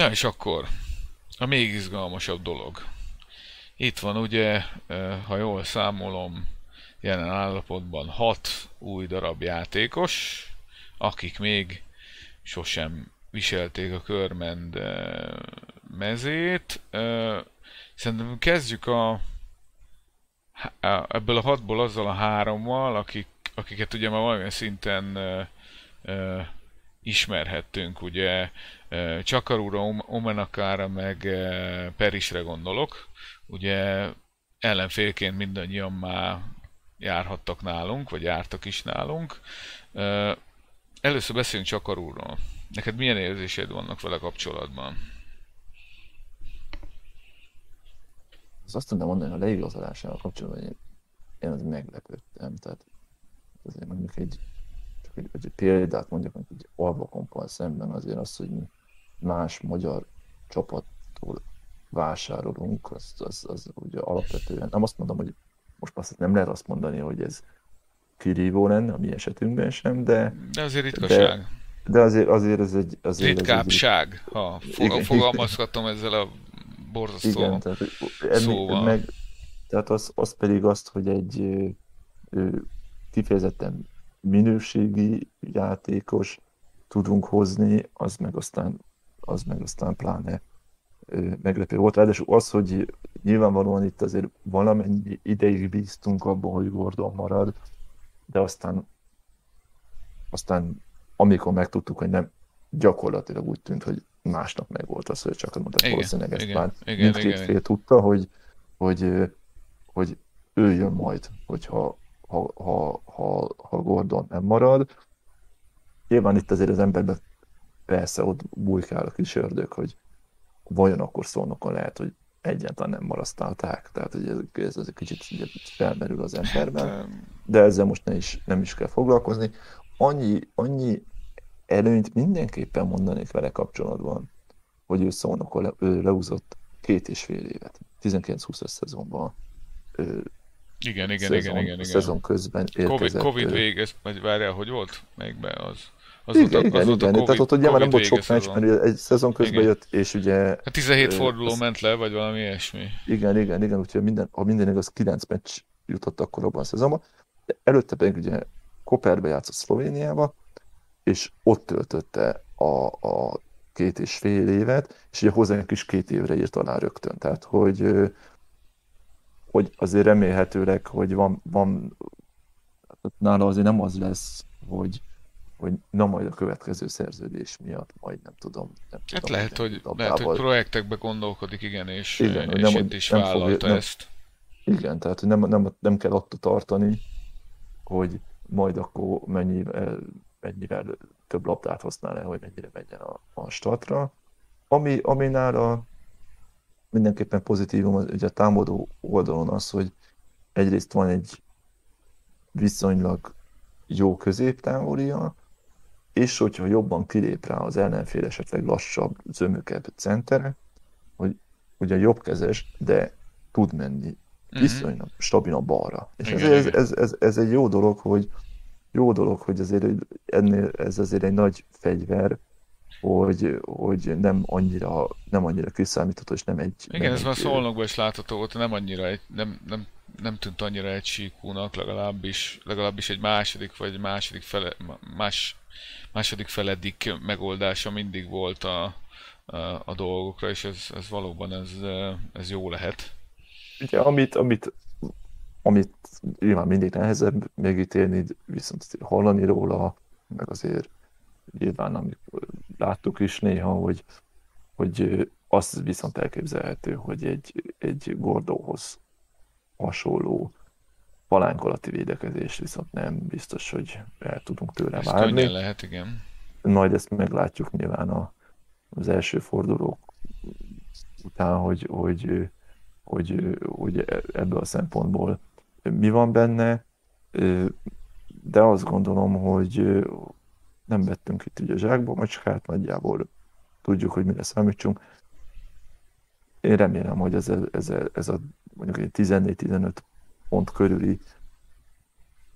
Na és akkor a még izgalmasabb dolog. Itt van ugye, ha jól számolom, jelen állapotban hat új darab játékos, akik még sosem viselték a körmend mezét. Szerintem kezdjük a, ebből a hatból azzal a hárommal, akik, akiket ugye már valamilyen szinten ismerhettünk, ugye Csakarúra, Omenakára, meg Perisre gondolok. Ugye ellenfélként mindannyian már járhattak nálunk, vagy jártak is nálunk. Először beszéljünk Csakarúról. Neked milyen érzésed vannak vele kapcsolatban? Az azt tudnám mondani, hogy a leigazolásával kapcsolatban én az meglepődtem. Tehát azért mondjuk egy egy, egy példát mondjuk, hogy egy Alvakompal szemben azért az, hogy mi más magyar csapattól vásárolunk, az, az, az ugye alapvetően, nem azt mondom, hogy most azt nem lehet azt mondani, hogy ez kirívó lenne a mi esetünkben sem, de... De azért ritkaság. De, de azért, azért ez egy... Azért Ritkábbság, ez egy, ha igen, fogalmazhatom igen. ezzel a borzasztó igen, tehát, szóval. Meg, tehát az, az pedig azt, hogy egy kifejezetten minőségi játékos tudunk hozni, az meg aztán, az meg aztán pláne meglepő volt. Ráadásul az, hogy nyilvánvalóan itt azért valamennyi ideig bíztunk abban, hogy Gordon marad, de aztán, aztán amikor megtudtuk, hogy nem, gyakorlatilag úgy tűnt, hogy másnap meg volt az, hogy csak mondták, valószínűleg ezt már mindkét fél tudta, hogy, hogy, hogy ő jön majd, hogyha ha, ha, ha, ha Gordon nem marad. Nyilván itt azért az emberben persze ott bujkál a kis ördög, hogy vajon akkor szólnokon lehet, hogy egyáltalán nem marasztalták, tehát hogy ez, ez, ez egy kicsit felmerül az emberben, hát, de ezzel most ne is, nem is kell foglalkozni. Annyi, annyi előnyt mindenképpen mondanék vele kapcsolatban, hogy ő szónokon le, ő leúzott két és fél évet, 19-20 szezonban igen, igen, szezon, igen, igen, igen. Szezon közben érkezett. Covid, COVID végez, vagy várjál, hogy volt? Melyikben az? Az igen, ott, igen, az igen. COVID, Tehát ott ugye már nem volt sok meccs, mert egy szezon közben igen. jött, és ugye... Hát 17 forduló az, ment le, vagy valami ilyesmi. Igen, igen, igen, úgyhogy minden, ha minden igaz, 9 meccs jutott akkor abban a szezonban. De előtte pedig ugye Koperbe játszott Szlovéniába, és ott töltötte a, a két és fél évet, és ugye hozzánk is két évre írt alá rögtön. Tehát, hogy hogy azért remélhetőleg, hogy van, van nála azért nem az lesz, hogy, hogy na majd a következő szerződés miatt, majd nem tudom. Nem hát tudom, lehet, hogy, lehet, hogy projektekbe gondolkodik, igen, és, igen, és nem, itt is nem vállalta fog, nem, ezt. Igen, tehát nem, nem, nem kell attól tartani, hogy majd akkor mennyivel, mennyivel több labdát használ el, hogy mennyire menjen a, a statra. Ami, ami nála mindenképpen pozitívum ugye a támadó oldalon az, hogy egyrészt van egy viszonylag jó középtávolia, és hogyha jobban kilép rá az ellenfél esetleg lassabb, zömökebb centere, hogy ugye jobbkezes, de tud menni mhm. viszonylag mm-hmm. stabilan balra. És igen, ez, ez, ez, ez, egy jó dolog, hogy jó dolog, hogy azért ennél ez azért egy nagy fegyver, hogy, hogy nem annyira, nem annyira kiszámítható, és nem egy... Igen, nem ez már szolnokban is látható volt, nem annyira egy, nem, nem, nem tűnt annyira egy síkúnak, legalábbis, legalábbis egy második vagy második fele, más, második feledik megoldása mindig volt a, a, a dolgokra, és ez, ez valóban ez, ez jó lehet. Ugye, amit, amit, amit nyilván mindig nehezebb megítélni, viszont hallani róla, meg azért nyilván amikor láttuk is néha, hogy, hogy az viszont elképzelhető, hogy egy, egy Gordóhoz hasonló palánkolati védekezés viszont nem biztos, hogy el tudunk tőle Ez várni. lehet, igen. Majd ezt meglátjuk nyilván a, az első fordulók után, hogy, hogy, hogy, hogy ebből a szempontból mi van benne, de azt gondolom, hogy, nem vettünk itt ugye zsákba macskát, nagyjából tudjuk, hogy mire számítsunk. Én remélem, hogy ez, a, ez, ez a mondjuk egy 14-15 pont körüli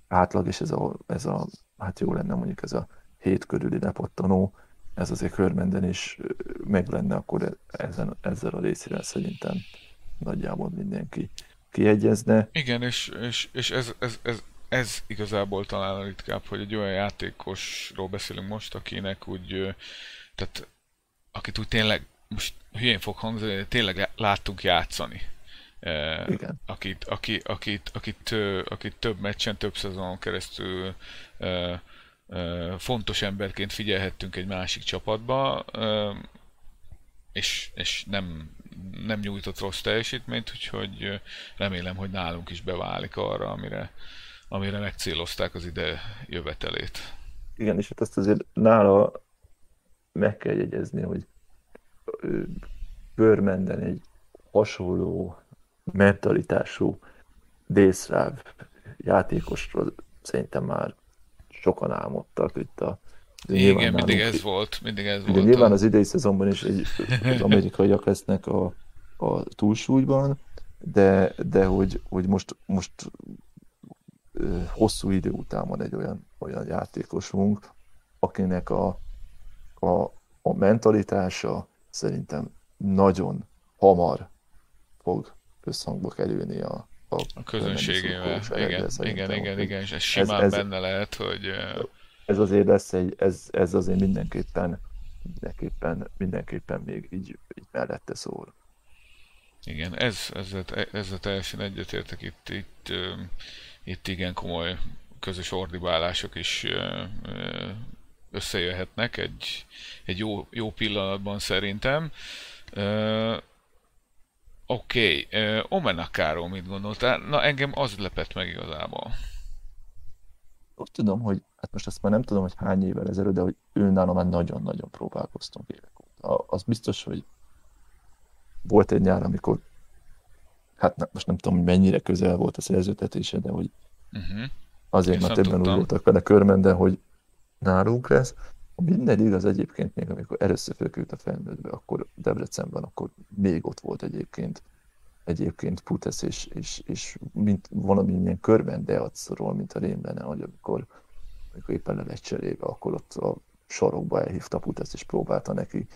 átlag, és ez a, ez a, hát jó lenne mondjuk ez a 7 körüli lepottanó, ez azért körmenden is meg lenne, akkor ezen, ezzel a részével szerintem nagyjából mindenki kiegyezne. Igen, és, és, és ez, ez, ez, ez igazából talán a ritkább, hogy egy olyan játékosról beszélünk most, akinek úgy, tehát akit úgy tényleg, most hülyén fog hangzani, tényleg láttunk játszani. Igen. Akit, aki, akit, akit, akit több meccsen, több szezonon keresztül fontos emberként figyelhettünk egy másik csapatba, és, és nem, nem nyújtott rossz teljesítményt, úgyhogy remélem, hogy nálunk is beválik arra, amire, amire megcélozták az ide jövetelét. Igen, és hát ezt azért nála meg kell jegyezni, hogy Bőrmenden egy hasonló mentalitású délszláv játékosról szerintem már sokan álmodtak itt a igen, mindig ez volt, mindig ez volt. Nyilván az idei szezonban is egy, az amerikaiak lesznek a, a túlsúlyban, de, de hogy, hogy most, most hosszú idő után van egy olyan, olyan játékosunk, akinek a, a, a mentalitása szerintem nagyon hamar fog összhangba kerülni a, a, a közönségével. Igen, igen, igen, igen, és ez simán ez, ez, benne lehet, hogy... Ez azért lesz egy, ez, ez azért mindenképpen, mindenképpen, mindenképpen még így, így mellette szól. Igen, ez, ezzel, ezzel teljesen egyetértek itt, itt, itt igen komoly közös ordibálások is összejöhetnek egy, egy jó, jó pillanatban szerintem. Oké, okay. uh, Omenakáról mit gondoltál? Na engem az lepett meg igazából. Úgy tudom, hogy, hát most azt már nem tudom, hogy hány évvel ezelőtt, de hogy ő már nagyon-nagyon próbálkoztunk évek óta. Az biztos, hogy volt egy nyár, amikor hát nem, most nem tudom, hogy mennyire közel volt a szerzőtetése, de hogy uh-huh. azért már többen úgy voltak vele körben, de hogy nálunk lesz. Minden igaz egyébként még, amikor először fölkült a felnőttbe, akkor Debrecenben, akkor még ott volt egyébként egyébként Putesz, és, és, és mint valamilyen körben Deacról, mint a rém lenne, hogy amikor, amikor éppen le lett cserébe, akkor ott a sarokba elhívta Putesz, és próbálta neki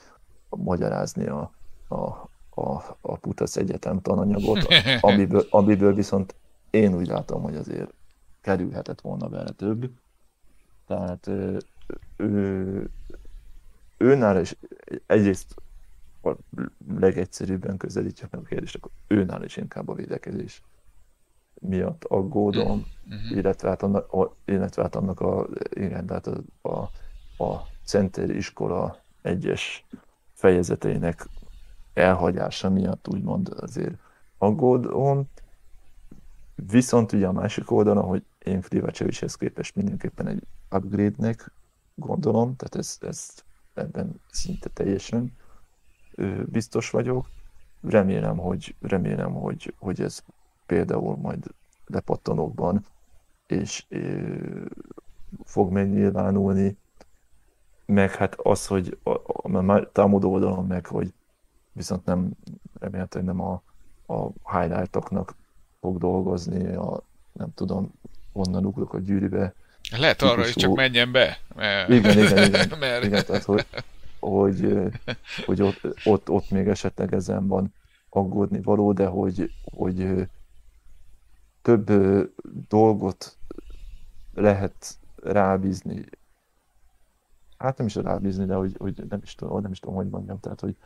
magyarázni a, a, a, a Putesz egyetem tananyagot, amiből, amiből viszont én úgy látom, hogy azért kerülhetett volna vele több. Tehát ő, őnál is egyrészt a legegyszerűbben közelítjük meg a kérdést, akkor őnál is inkább a védekezés miatt aggódom, uh-huh. illetve, hát annak, illetve hát annak a, igen, tehát a, a, a Center iskola egyes fejezeteinek elhagyása miatt úgymond azért aggódom. Viszont ugye a másik oldalon, hogy én Frivacevicshez képest mindenképpen egy upgrade-nek gondolom, tehát ez, ez ebben szinte teljesen biztos vagyok. Remélem, hogy, remélem, hogy, hogy ez például majd lepattanokban és fog megnyilvánulni, meg hát az, hogy a, a, a támadó oldalon meg, hogy viszont nem, remélhetően nem a, a highlightoknak fog dolgozni, a nem tudom, onnan ugrok a gyűrűbe, lehet arra is csak menjen be. Mert... Igen, igen, igen. mert... igen tehát, hogy, hogy, hogy ott, ott, ott, még esetleg ezen van aggódni való, de hogy, hogy több dolgot lehet rábízni. Hát nem is rábízni, de hogy, hogy nem, is tudom, nem is tudom, hogy mondjam. Tehát, hogy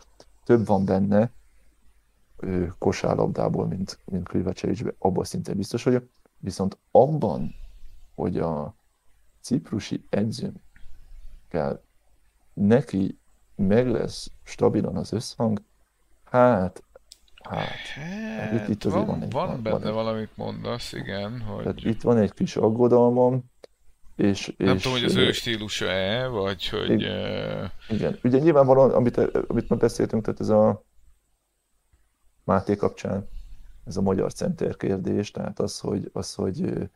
több van benne kosárlabdából, mint, mint Krivacevicsbe, abban szinte biztos vagyok. Viszont abban, hogy a ciprusi kell neki meg lesz stabilan az összhang, hát, hát, hát itt, itt van, van, egy, van, van benne van valamit mondasz, igen. Hogy... Tehát itt van egy kis aggodalmam, és, nem és, tudom, hogy az ő stílusa-e, vagy hogy... Igen, igen. ugye nyilvánvalóan, amit, amit ma beszéltünk, tehát ez a Máté kapcsán, ez a magyar center kérdés, tehát az, hogy, az, hogy,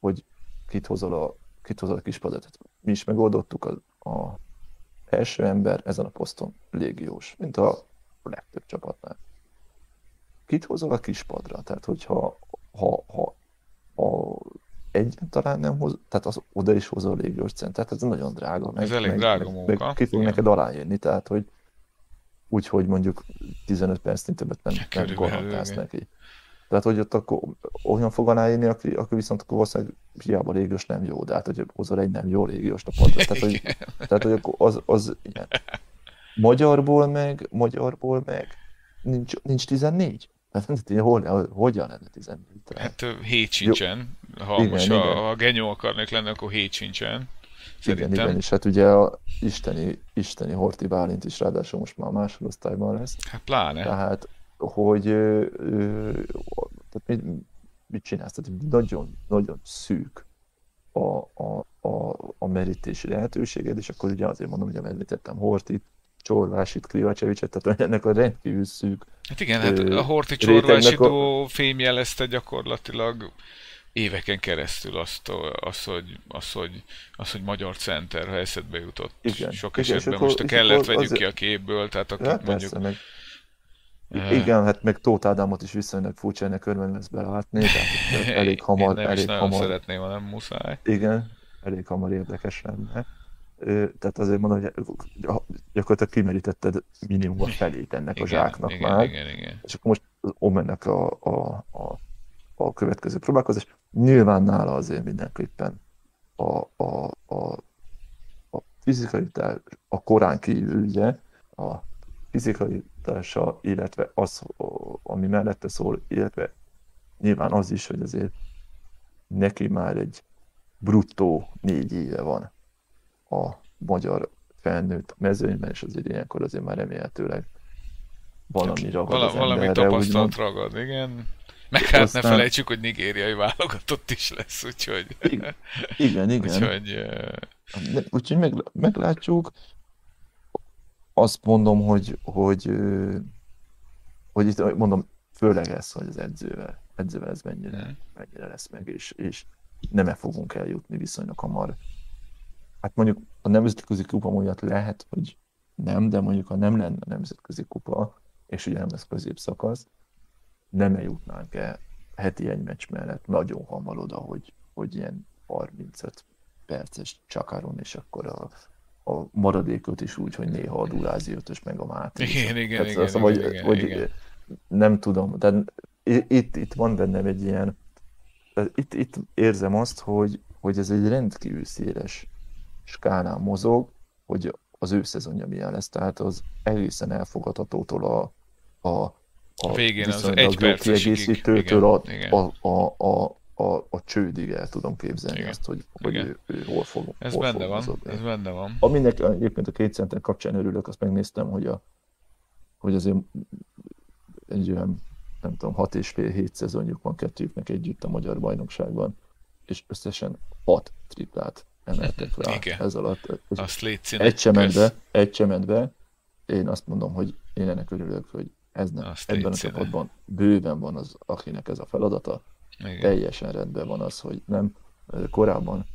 hogy kit hozol a kithozott a kispadot. Mi is megoldottuk, a, a első ember ezen a poszton légiós, mint a legtöbb csapatnál. Kit hozol a kispadra? Tehát, hogyha ha, ha egyáltalán nem hoz, tehát az oda is hozol légiós tehát ez nagyon drága. Meg, Ez elég meg, drága meg, munka, Meg ki fog neked aláírni, tehát hogy úgy, hogy mondjuk 15 percnél többet nem, nem garantálsz neki. Tehát, hogy ott akkor olyan fog aláírni, aki, aki viszont akkor valószínűleg hiába légiós nem jó, de hát, hogy hozol egy nem jó légiós a padra. Tehát, hogy, tehát, hogy akkor az, az igen. Magyarból meg, magyarból meg nincs, nincs 14. Tehát hol, hogyan lenne 14? Tehát, Hát ö, hét sincsen. Ha Igen, most igen. ha, ha genyó akarnék lenni, akkor hét sincsen. igen, Szerintem. igen, és hát ugye a isteni, isteni Horti Bálint is ráadásul most már a másodosztályban lesz. Hát pláne. Tehát, hogy ö, ö, tehát mit, mit csinálsz? Tehát nagyon, nagyon szűk a, a, a, a merítési lehetőséged, és akkor ugye azért mondom, hogy említettem Hortit, Csorvásit, Krivacsevicset, tehát ennek a rendkívül szűk. Hát igen, hát ö, a Horti Csorvási a- fémjelezte gyakorlatilag éveken keresztül azt, azt, hogy, azt, hogy, azt, hogy magyar center, ha eszedbe jutott. Igen. Sok Igen, esetben akkor- most a kellett vegyük azért- ki a képből, tehát akik Ja, mondjuk... persze, meg, eh, igen, hát meg Tóth Ádámot is viszonylag furcsa ennek körben lesz belátni, tehát elég hamar, Én nem is elég nagyon hamar, szeretném, ha nem muszáj. igen, elég hamar érdekes lenne. Tehát azért mondom, hogy gyakorlatilag kimerítetted minimum a felét ennek a zsáknak igen, már. igen, igen. És akkor most az Omennek a, a, a, a következő próbálkozás. Nyilván nála azért mindenképpen a, a, a, a fizikalitás, a korán kívül ugye, a fizikalitása, illetve az, ami mellette szól, illetve nyilván az is, hogy azért neki már egy bruttó négy éve van a magyar felnőtt mezőnyben, és azért ilyenkor azért már remélhetőleg valami ragad Vala, az valami úgymond. ragad, igen. Meg hát ne Aztán- felejtsük, hogy nigériai válogatott is lesz, úgyhogy... Igen, igen, igen. úgyhogy De- Úgyhogy meg, meglátjuk. Azt mondom, hogy, hogy, hogy itt mondom, főleg ez, hogy az edzővel, edzővel ez mennyire, Mhm. mennyire lesz meg, és, és nem -e fogunk eljutni viszonylag hamar. Hát mondjuk a nemzetközi kupa miatt lehet, hogy nem, de mondjuk ha nem lenne a nemzetközi kupa, és ugye nem lesz középszakasz, nem eljutnánk el heti egy meccs mellett nagyon hamar oda, hogy, hogy ilyen 35 perces csakaron, és akkor a, a maradékot is úgy, hogy néha a Durázi ötös meg a Máté. Igen, igen, Tehát igen, mondom, igen, hogy, igen, hogy igen. nem tudom, de itt, itt van bennem egy ilyen, itt, itt érzem azt, hogy, hogy ez egy rendkívül széles skálán mozog, hogy az ő szezonja milyen lesz, tehát az egészen elfogadhatótól a, a, A végén az egy jó kiegészítőtől a, a, a, a, a, a csődig el tudom képzelni Igen, azt, hogy, hogy igen. ő, ő hol fog ez hol benne fog van, mozogni. ez benne van. Aminek egyébként a két center kapcsán örülök, azt megnéztem, hogy, a, hogy azért egy olyan, nem tudom, hat és fél hét szezonjuk van kettőjüknek együtt a magyar bajnokságban, és összesen hat triplát emeltek rá Igen. ez alatt. Ez Azt légy egy sem ment be, egy sem ment be. Én azt mondom, hogy én ennek örülök, hogy ez nem, Azt ebben a csapatban bőven van az, akinek ez a feladata, Igen. teljesen rendben van az, hogy nem. Korábban,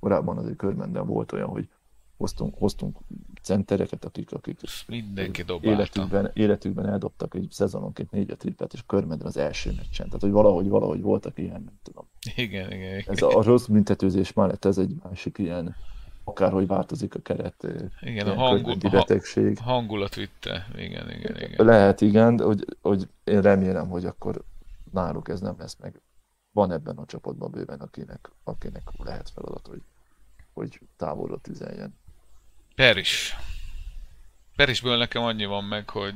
korábban azért körmenden volt olyan, hogy hoztunk, hoztunk centereket, akik, akik mindenki dobálta. életükben, életükben eldobtak egy szezononként négy triplet, és körmenden az első meccsen. Tehát, hogy valahogy, valahogy voltak ilyen, nem tudom. Igen, igen, igen. Ez a, a rossz büntetőzés mellett ez egy másik ilyen, akárhogy változik a keret, Igen, a ilyen hangul- körmenti ha- betegség. hangulat vitte. Igen, igen, igen. Lehet, igen, de hogy, hogy én remélem, hogy akkor náluk ez nem lesz meg. Van ebben a csapatban bőven, akinek, akinek lehet feladat, hogy, hogy távolra tüzeljen. Peris. Perisből nekem annyi van meg, hogy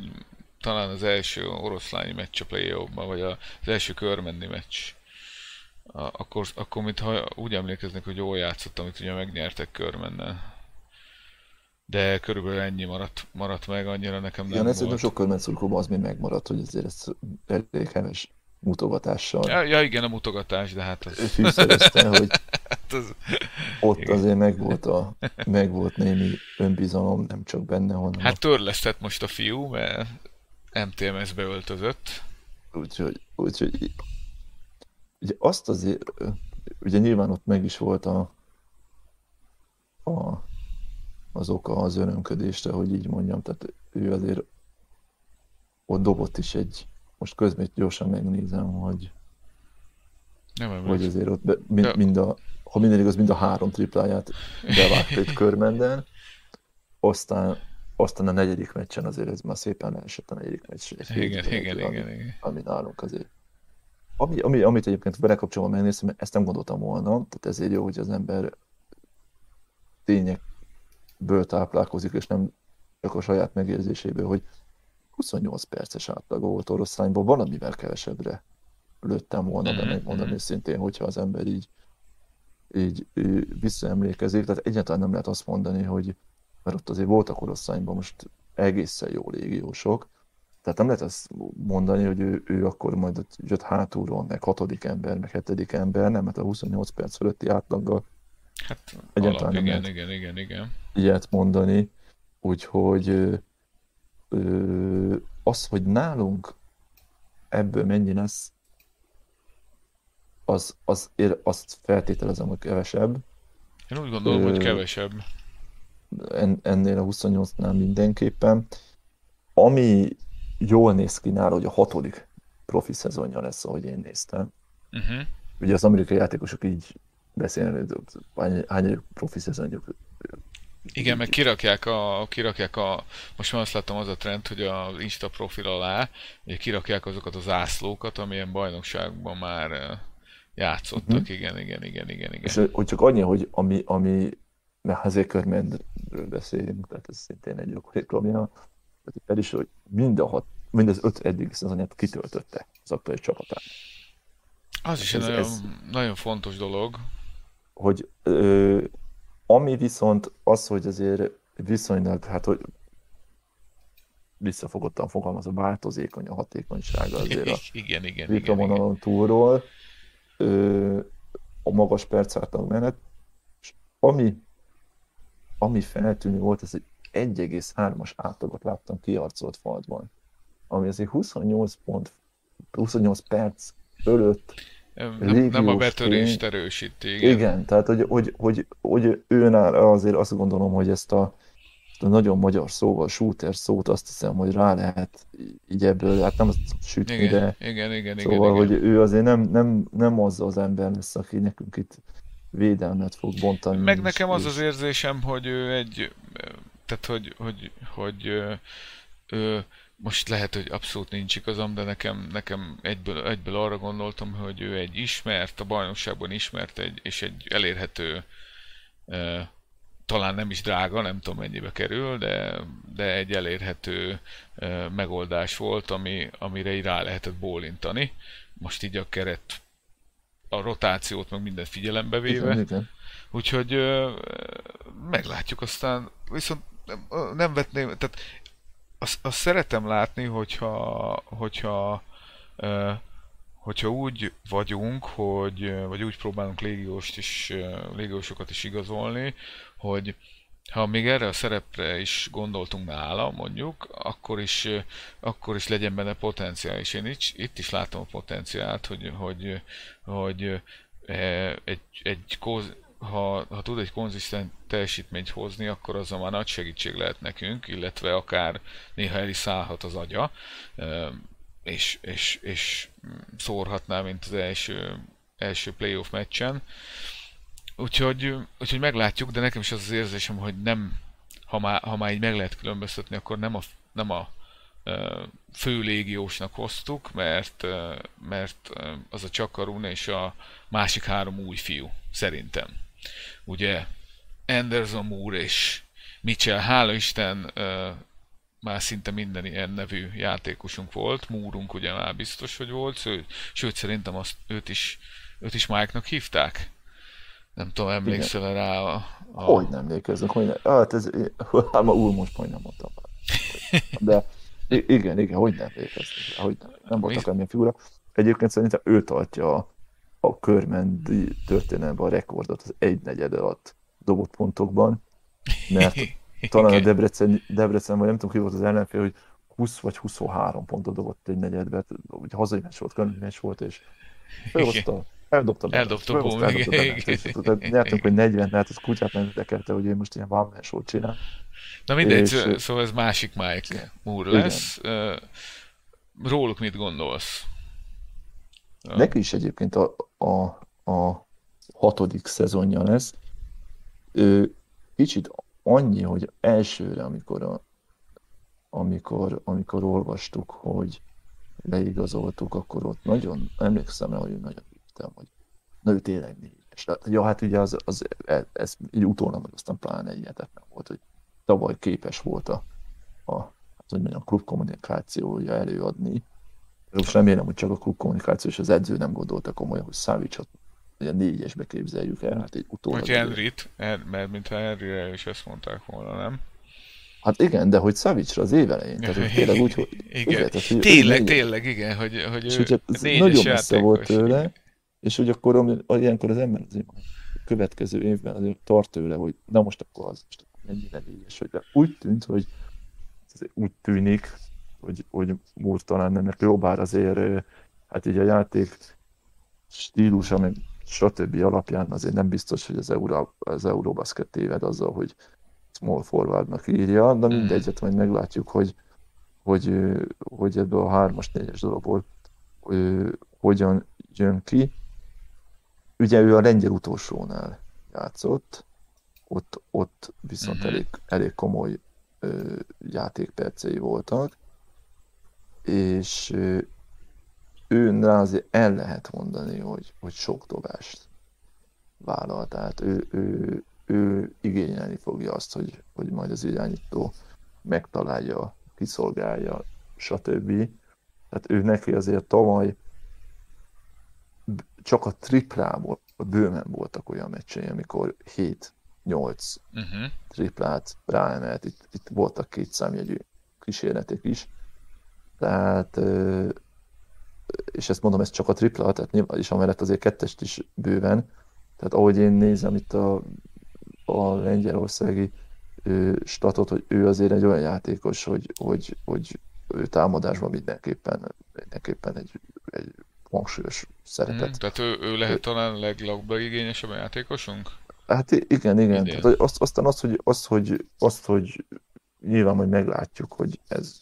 talán az első oroszlányi meccs a play vagy az első körmenni meccs. Akkor, akkor mintha úgy emlékeznek, hogy jól játszottam, amit ugye megnyertek körmennel. De körülbelül ennyi maradt, maradt meg, annyira nekem nem Igen, ez szerintem volt. sok körmentszurkóban az még megmaradt, hogy azért ez elég heves mutogatással Ja, ja, igen, a mutogatás, de hát az, fűszerezte, hogy hát az ott Igen. azért megvolt, a, megvolt némi önbizalom, nem csak benne, hanem Hát törlesztett most a fiú, mert MTMS-be öltözött. Úgyhogy, úgyhogy ugye azt azért, ugye nyilván ott meg is volt a, a az oka az örömködésre, hogy így mondjam, tehát ő azért ott dobott is egy, most közben gyorsan megnézem, hogy Nem hogy emlékszem. azért ott be, mind, De- mind a, ha minden igaz, mind a három tripláját bevágta itt körmenden, aztán, aztán a negyedik meccsen azért ez már szépen leesett a negyedik meccs. egy Igen, igen, ami, igen, igen. ami nálunk azért. Ami, ami, amit egyébként vele kapcsolatban megnéztem, ezt nem gondoltam volna, tehát ezért jó, hogy az ember tényekből táplálkozik, és nem csak a saját megérzéséből, hogy 28 perces átlag volt oroszlányból, valamivel kevesebbre lőttem volna, de megmondom mhm. őszintén, hogyha az ember így, így visszaemlékezik, tehát egyáltalán nem lehet azt mondani, hogy mert ott azért voltak oroszlányban most egészen jó légiósok, tehát nem lehet azt mondani, hogy ő, ő akkor majd jött hátulról, meg hatodik ember, meg hetedik ember, nem, mert a 28 perc fölötti átlaggal Hát Egyáltalán alap, nem igen, lehet. igen, igen, igen. ilyet mondani, úgyhogy ö, ö, az, hogy nálunk ebből mennyi lesz, az, az, azt feltételezem, hogy kevesebb. Én úgy gondolom, hogy Ö, kevesebb. En, ennél a 28-nál mindenképpen. Ami jól néz ki nála, hogy a hatodik profi szezonja lesz, ahogy én néztem. Uh-huh. Ugye az amerikai játékosok így beszélnek, hogy hány, hány profi szezonjuk. Igen, meg kirakják a, kirakják a, most már azt láttam az a trend, hogy az Insta profil alá, ugye kirakják azokat az ászlókat, amilyen bajnokságban már játszottak, Mhm. igen, igen, igen, igen, És igen. hogy csak annyi, hogy ami, ami mert azért körmendről beszélünk, tehát ez szintén egy jó reklamja, el is, hogy mind a hat, mind az öt eddig szezonját kitöltötte az aktuális csapatát. Az is ez- egy nagyon, ez- nagyon fontos dolog. Hogy ö, ami viszont az, hogy azért viszonylag, hát hogy visszafogottan fogalmazva, változékony a hatékonysága azért a igen, igen, igen, igen. túlról, ö, a magas percátlag mellett, és ami, ami feltűnő volt, ez egy 1,3-as átlagot láttam kiarcolt faltban, ami azért 28 pont, 28 perc fölött, Nem, nem a betörést tény. erősíti, igen, igen. tehát hogy, hogy, hogy, hogy őnál azért azt gondolom, hogy ezt a, ezt a nagyon magyar szóval, shooter szót azt hiszem, hogy rá lehet így ebből, hát nem azt sütni, Igen, de igen, igen, Szóval, igen. hogy ő azért nem, nem, nem az az ember lesz, aki nekünk itt védelmet fog bontani. Meg nekem az az érzésem, hogy ő egy, tehát hogy, hogy, hogy ö, ö, most lehet, hogy abszolút nincs igazam, de nekem, nekem egyből, egyből arra gondoltam, hogy ő egy ismert, a bajnokságban ismert egy, és egy elérhető, ö, talán nem is drága, nem tudom mennyibe kerül, de, de egy elérhető ö, megoldás volt, ami, amire így rá lehetett bólintani. Most így a keret, a rotációt, meg mindent figyelembe véve. Úgyhogy ö, meglátjuk aztán, viszont nem, nem vetném, tehát azt, azt szeretem látni, hogyha, hogyha, hogyha úgy vagyunk, hogy, vagy úgy próbálunk légióst is, légiósokat is igazolni, hogy ha még erre a szerepre is gondoltunk nála, mondjuk, akkor is, akkor is legyen benne potenciál, és én itt, itt is látom a potenciált, hogy, hogy, hogy egy, egy koz, ha, ha tud egy konzisztent teljesítményt hozni, akkor az már nagy segítség lehet nekünk, illetve akár néha el is szállhat az agya, és, és, és szórhatná, mint az első, első playoff meccsen. Úgyhogy, úgyhogy meglátjuk, de nekem is az az érzésem, hogy nem, ha már, ha már így meg lehet különböztetni, akkor nem a, nem a fő légiósnak hoztuk, mert, mert az a Csakarun és a másik három új fiú, szerintem. Ugye Anderson Moore és Mitchell, hála Isten, már szinte minden ilyen nevű játékosunk volt, Múrunk ugye már biztos, hogy volt, sőt, sőt szerintem azt, őt is, őt is Mike-nak hívták. Nem tudom, emlékszel rá a... a... Hogy nem emlékeznek, hogy nem. Hát ez, hát ma úr most majd nem mondtam. De igen, igen, hogy nem emlékeznek, hogy nem, nem voltak Mi- figura. Egyébként szerintem ő tartja a, a körmendi történelemben a rekordot az egy negyed alatt dobott pontokban, mert talán a Igen. Debrecen, Debrecen, vagy nem tudom ki volt az ellenfél, hogy 20 vagy 23 pontot dobott egy negyedbe, ugye hazai meccs volt, környező meccs volt, és felhozta, eldobta be. Eldobta igen, igen. És Tehát nyertünk, hogy 40, tehát az kutyát nem érdekelte, hogy én most ilyen show csinál. Na mindegy, És- szó- szóval ez másik Mike Moore Igen. lesz. Ö, Róluk mit gondolsz? Neki is egyébként a, a, a hatodik szezonja lesz. Ő kicsit annyi, hogy elsőre, amikor, a, amikor, amikor olvastuk, hogy leigazoltuk, akkor ott nagyon, emlékszem rá, hogy nagyon hittem, hogy na ő tényleg négyes. Ja, hát ugye az, az, ez, ez így utólag meg aztán pláne ilyetetlen volt, hogy tavaly képes volt a, a, hát, hogy mondjam, klub kommunikációja előadni. Most remélem, hogy csak a klub kommunikáció és az edző nem gondolta komolyan, hogy Szávicsot ugye négyesbe képzeljük el, hát egy utólag. Hogy Henryt, mert mintha Henryre is ezt mondták volna, nem? Hát igen, de hogy Szavicsra az évelején. Tehát, hogy tényleg úgy, hogy... Igen, igen tehát, hogy tényleg, tényleg, igen, hogy, hogy és ugye nagyon messze volt tőle, és hogy akkor ilyenkor az ember azért következő évben azért tart tőle, hogy na most akkor az most mennyire négyes, hogy úgy tűnt, hogy úgy tűnik, hogy, hogy múlt talán nem, mert jobbár azért, hát így a játék stílus, meg stb. alapján azért nem biztos, hogy az, Euro, az Eurobasket téved azzal, hogy small forwardnak írja, de hmm. mindegy, hát majd meglátjuk, hogy, hogy, hogy ebből a hármas, négyes dologból hogyan jön ki. Ugye ő a lengyel utolsónál játszott, ott, ott viszont uh-huh. elég, elég komoly ö, játékpercei voltak, és ő azért el lehet mondani, hogy, hogy sok dobást vállal, tehát ő, ő, ő igényelni fogja azt, hogy, hogy majd az irányító megtalálja, kiszolgálja, stb. Tehát ő neki azért tavaly csak a triplából bőven voltak olyan meccsei, amikor 7 8 uh-huh. triplát ráemelt, itt, itt voltak két számjegyű kísérletek is. Tehát, és ezt mondom, ez csak a tripla, tehát nyilván, és amellett azért kettest is bőven. Tehát ahogy én nézem itt a, a lengyelországi statot, hogy ő azért egy olyan játékos, hogy, hogy, hogy ő támadásban mindenképpen, mindenképpen egy, egy hangsúlyos szerepet. Hmm, tehát ő, ő lehet talán a leglabdaigényesebb játékosunk? Hát igen, igen. Tehát, hogy azt, aztán az, hogy, az, hogy, azt, hogy nyilván majd meglátjuk, hogy ez,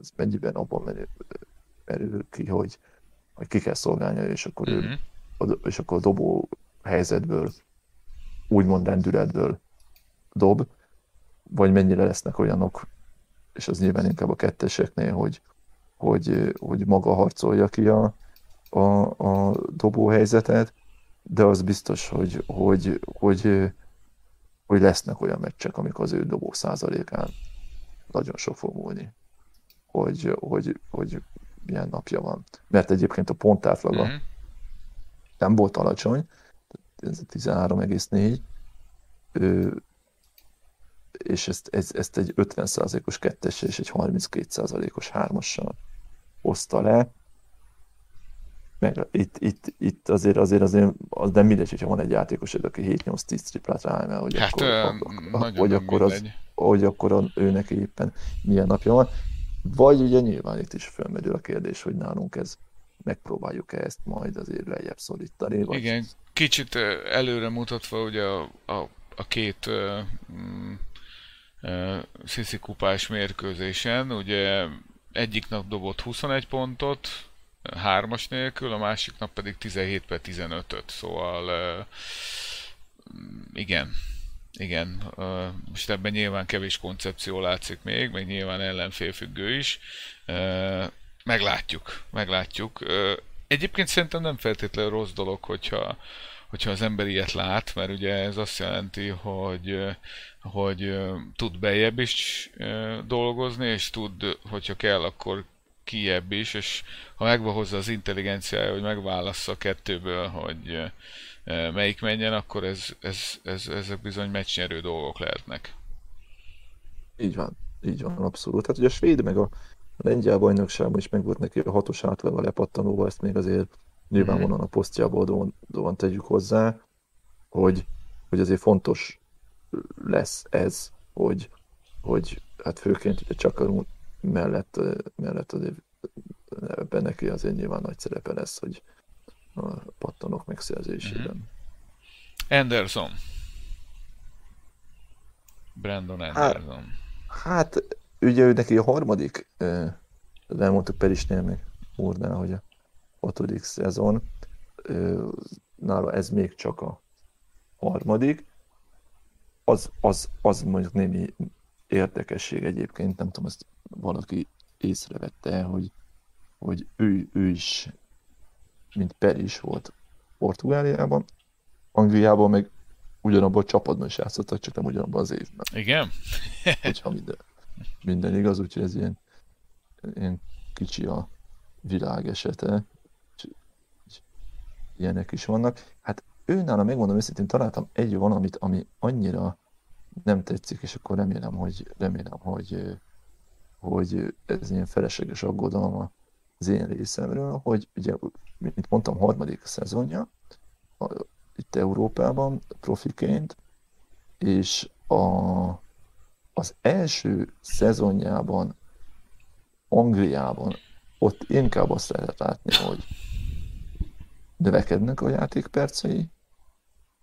ez mennyiben abban merül, merül ki, hogy, hogy ki kell szolgálnia, és akkor, uh-huh. ő, mhm. és akkor a dobó helyzetből, úgymond lendületből dob, vagy mennyire lesznek olyanok, és az nyilván inkább a ketteseknél, hogy, hogy, hogy maga harcolja ki a, a, a dobó helyzetet, de az biztos, hogy, hogy, hogy, hogy lesznek olyan meccsek, amikor az ő dobó százalékán nagyon sok fog múlni, hogy, hogy, hogy milyen napja van. Mert egyébként a pontátlaga mm-hmm. nem volt alacsony, ez 13,4, és ezt, ez, ezt egy 50%-os kettessel és egy 32%-os hármassal hozta le, meg itt, itt, itt azért, azért, azért az nem mindegy, hogyha van egy játékos, aki 7-8-10 triplát ráemel, hogy hát, akkor, ö, a, hogy, akkor az, hogy akkor a, őnek éppen milyen napja van. Vagy ugye nyilván itt is felmerül a kérdés, hogy nálunk ez megpróbáljuk-e ezt majd azért lejjebb szorítani. Vagy... Igen, kicsit előre mutatva ugye a, a, a két uh, uh, Sziszi kupás mérkőzésen, ugye egyik nap dobott 21 pontot, hármas nélkül, a másik nap pedig 17 per 15-öt, szóval igen, igen, most ebben nyilván kevés koncepció látszik még, meg nyilván ellenfélfüggő is. Meglátjuk, meglátjuk. Egyébként szerintem nem feltétlenül rossz dolog, hogyha, hogyha az ember ilyet lát, mert ugye ez azt jelenti, hogy, hogy tud bejebb is dolgozni, és tud, hogyha kell, akkor kiebb is, és ha megva hozza az intelligenciája, hogy megválassza a kettőből, hogy melyik menjen, akkor ez, ez, ez, ezek bizony meccsnyerő dolgok lehetnek. Így van, így van, abszolút. Tehát ugye a svéd meg a lengyel bajnokságban is megvolt neki a hatos átlag a lepattanóval, ezt még azért nyilvánvalóan a posztjából dolgosan tegyük hozzá, hogy, hogy azért fontos lesz ez, hogy, hogy hát főként ugye csak mellett, mellett azért ebben neki azért nyilván nagy szerepe lesz, hogy a pattanok megszerzésében. Mm-hmm. Anderson. Brandon hát, Anderson. Hát, hát ugye ő neki a harmadik, elmondtuk Perisnél meg Úrnál, hogy a hatodik szezon. nála ez még csak a harmadik, az, az, az mondjuk némi érdekesség egyébként, nem tudom, ezt valaki észrevette, hogy, hogy ő, ő is, mint Per is volt Portugáliában, Angliában meg ugyanabban a csapatban is játszottak, csak nem ugyanabban az évben. Igen? Hogyha minden, minden igaz, úgyhogy ez ilyen, ilyen kicsi a világ esete. Ilyenek is vannak. Hát őnála megmondom őszintén, találtam egy valamit, ami annyira nem tetszik, és akkor remélem, hogy, remélem, hogy, hogy ez ilyen felesleges aggodalma az én részemről, hogy ugye, mint mondtam, harmadik szezonja, itt Európában profiként, és a, az első szezonjában Angliában ott inkább azt lehet látni, hogy növekednek a játékpercei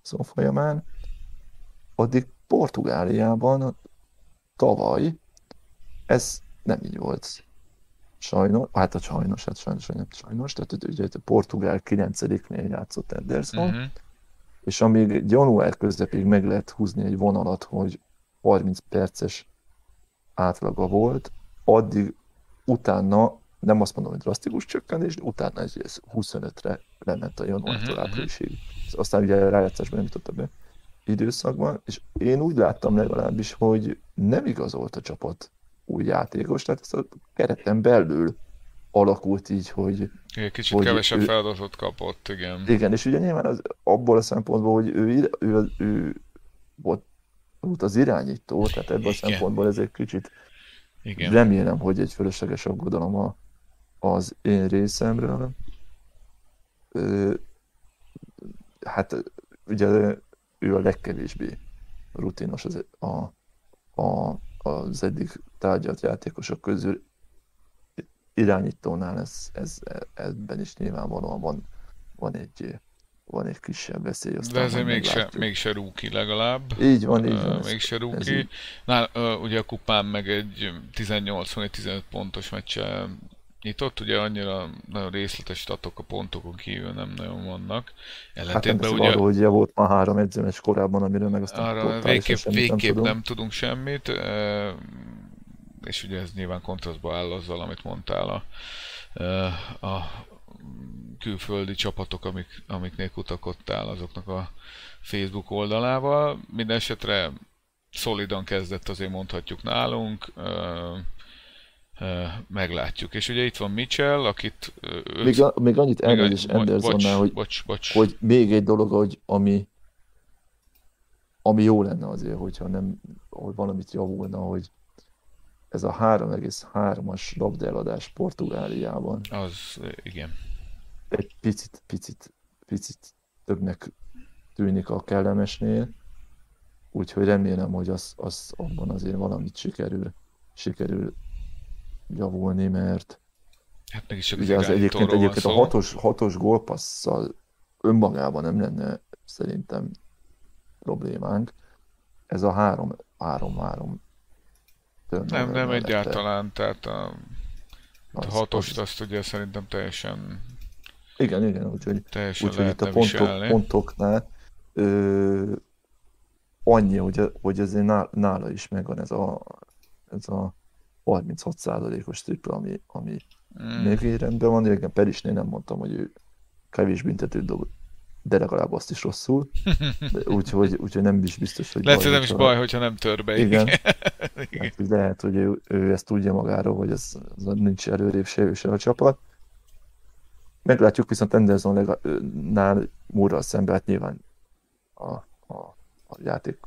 szó folyamán, addig Portugáliában tavaly ez nem így volt. Sajnos, hát a sajnos, hát sajnos, nem sajnos, tehát ugye a Portugál 9-nél játszott Ederson, uh-huh. és amíg január közepig meg lehet húzni egy vonalat, hogy 30 perces átlaga volt, addig utána, nem azt mondom, hogy drasztikus csökkenés, de utána ez 25-re lement a januártól uh-huh. áprilisig. Aztán ugye a rájátszásban nem jutott be időszakban, és én úgy láttam legalábbis, hogy nem igazolt a csapat új játékos, tehát ezt a kereten belül alakult így, hogy... Igen, kicsit hogy kevesebb ő, feladatot kapott, igen. Igen, és ugye nyilván az, abból a szempontból, hogy ő, ő, ő, ő volt, volt az irányító, tehát ebből igen. a szempontból ez egy kicsit igen. remélem, hogy egy fölösleges aggodalom a, az én részemről. Ö, hát ugye ő a legkevésbé rutinos az, a, a, az eddig tárgyalt játékosok közül. Irányítónál ez, ez, ebben is nyilvánvalóan van, van egy van egy kisebb veszély. De ezért mégse, mégse rúki legalább. Így van, így van. Uh, mégse rúki. Nál, uh, ugye a kupán meg egy 18-15 pontos meccse nyitott, ugye annyira nagyon részletes statok a pontokon kívül nem nagyon vannak. Ellentétben hát ugye... Arról, hogy volt már három edzőmes korábban, amiről meg aztán arra végképp, végképp nem, nem tudunk semmit, és ugye ez nyilván kontrasztba áll azzal, amit mondtál a, a külföldi csapatok, amik, amiknél kutakodtál azoknak a Facebook oldalával. Minden esetre szolidan kezdett azért mondhatjuk nálunk meglátjuk. És ugye itt van Mitchell, akit... Őt, még, a, még annyit elnézést Andersonnál, hogy, bocs, bocs. hogy még egy dolog, hogy ami, ami jó lenne azért, hogyha nem, hogy valamit javulna, hogy ez a 3,3-as labdeladás Portugáliában. Az, igen. Egy picit, picit, picit többnek tűnik a kellemesnél, úgyhogy remélem, hogy az, az abban azért valamit sikerül, sikerül javulni, mert hát meg is ugye az egyébként, egyébként a hatos, hatos gólpasszal önmagában nem lenne szerintem problémánk. Ez a három, három, három nem, nem egyáltalán, tehát a, a hatost azt ugye szerintem teljesen igen, igen, úgyhogy, úgyhogy itt a pontok, pontoknál ö, annyi, hogy, hogy azért nála is megvan ez a, ez a 36%-os tripla, ami, ami mm. még rendben van. Igen, Perisnél nem mondtam, hogy ő kevés büntetőt dob, de legalább azt is rosszul. Úgyhogy úgy, nem is biztos, hogy Lehet, hogy nem is baj, hogyha nem tör be. Igen. igen. Hát, lehet, hogy ő, ő, ezt tudja magáról, hogy ez, ez nincs előrébb se se a csapat. Meglátjuk viszont Andersonnál Múrral szemben, hát nyilván a, a, a játék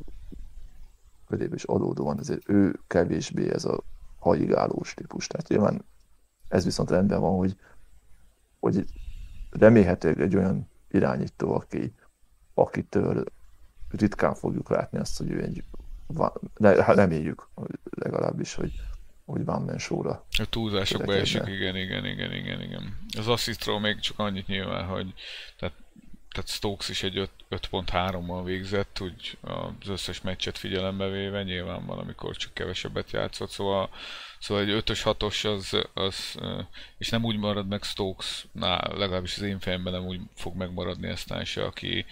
köréből is adódóan, azért ő kevésbé ez a haigálós típus. Tehát nyilván ez viszont rendben van, hogy, hogy remélhetőleg egy olyan irányító, aki, akitől ritkán fogjuk látni azt, hogy ő egy, hát reméljük legalábbis, hogy, hogy Van Man show-ra. A túlzásokba esik, igen, igen, igen, igen, igen. Az asszisztról még csak annyit nyilván, hogy tehát tehát Stokes is egy 5.3-mal végzett, úgy az összes meccset figyelembe véve, nyilván van, amikor csak kevesebbet játszott, szóval, szóval egy 5-ös, 6-os az, az, és nem úgy marad meg Stokesnál, legalábbis az én fejemben nem úgy fog megmaradni aztán se, aki,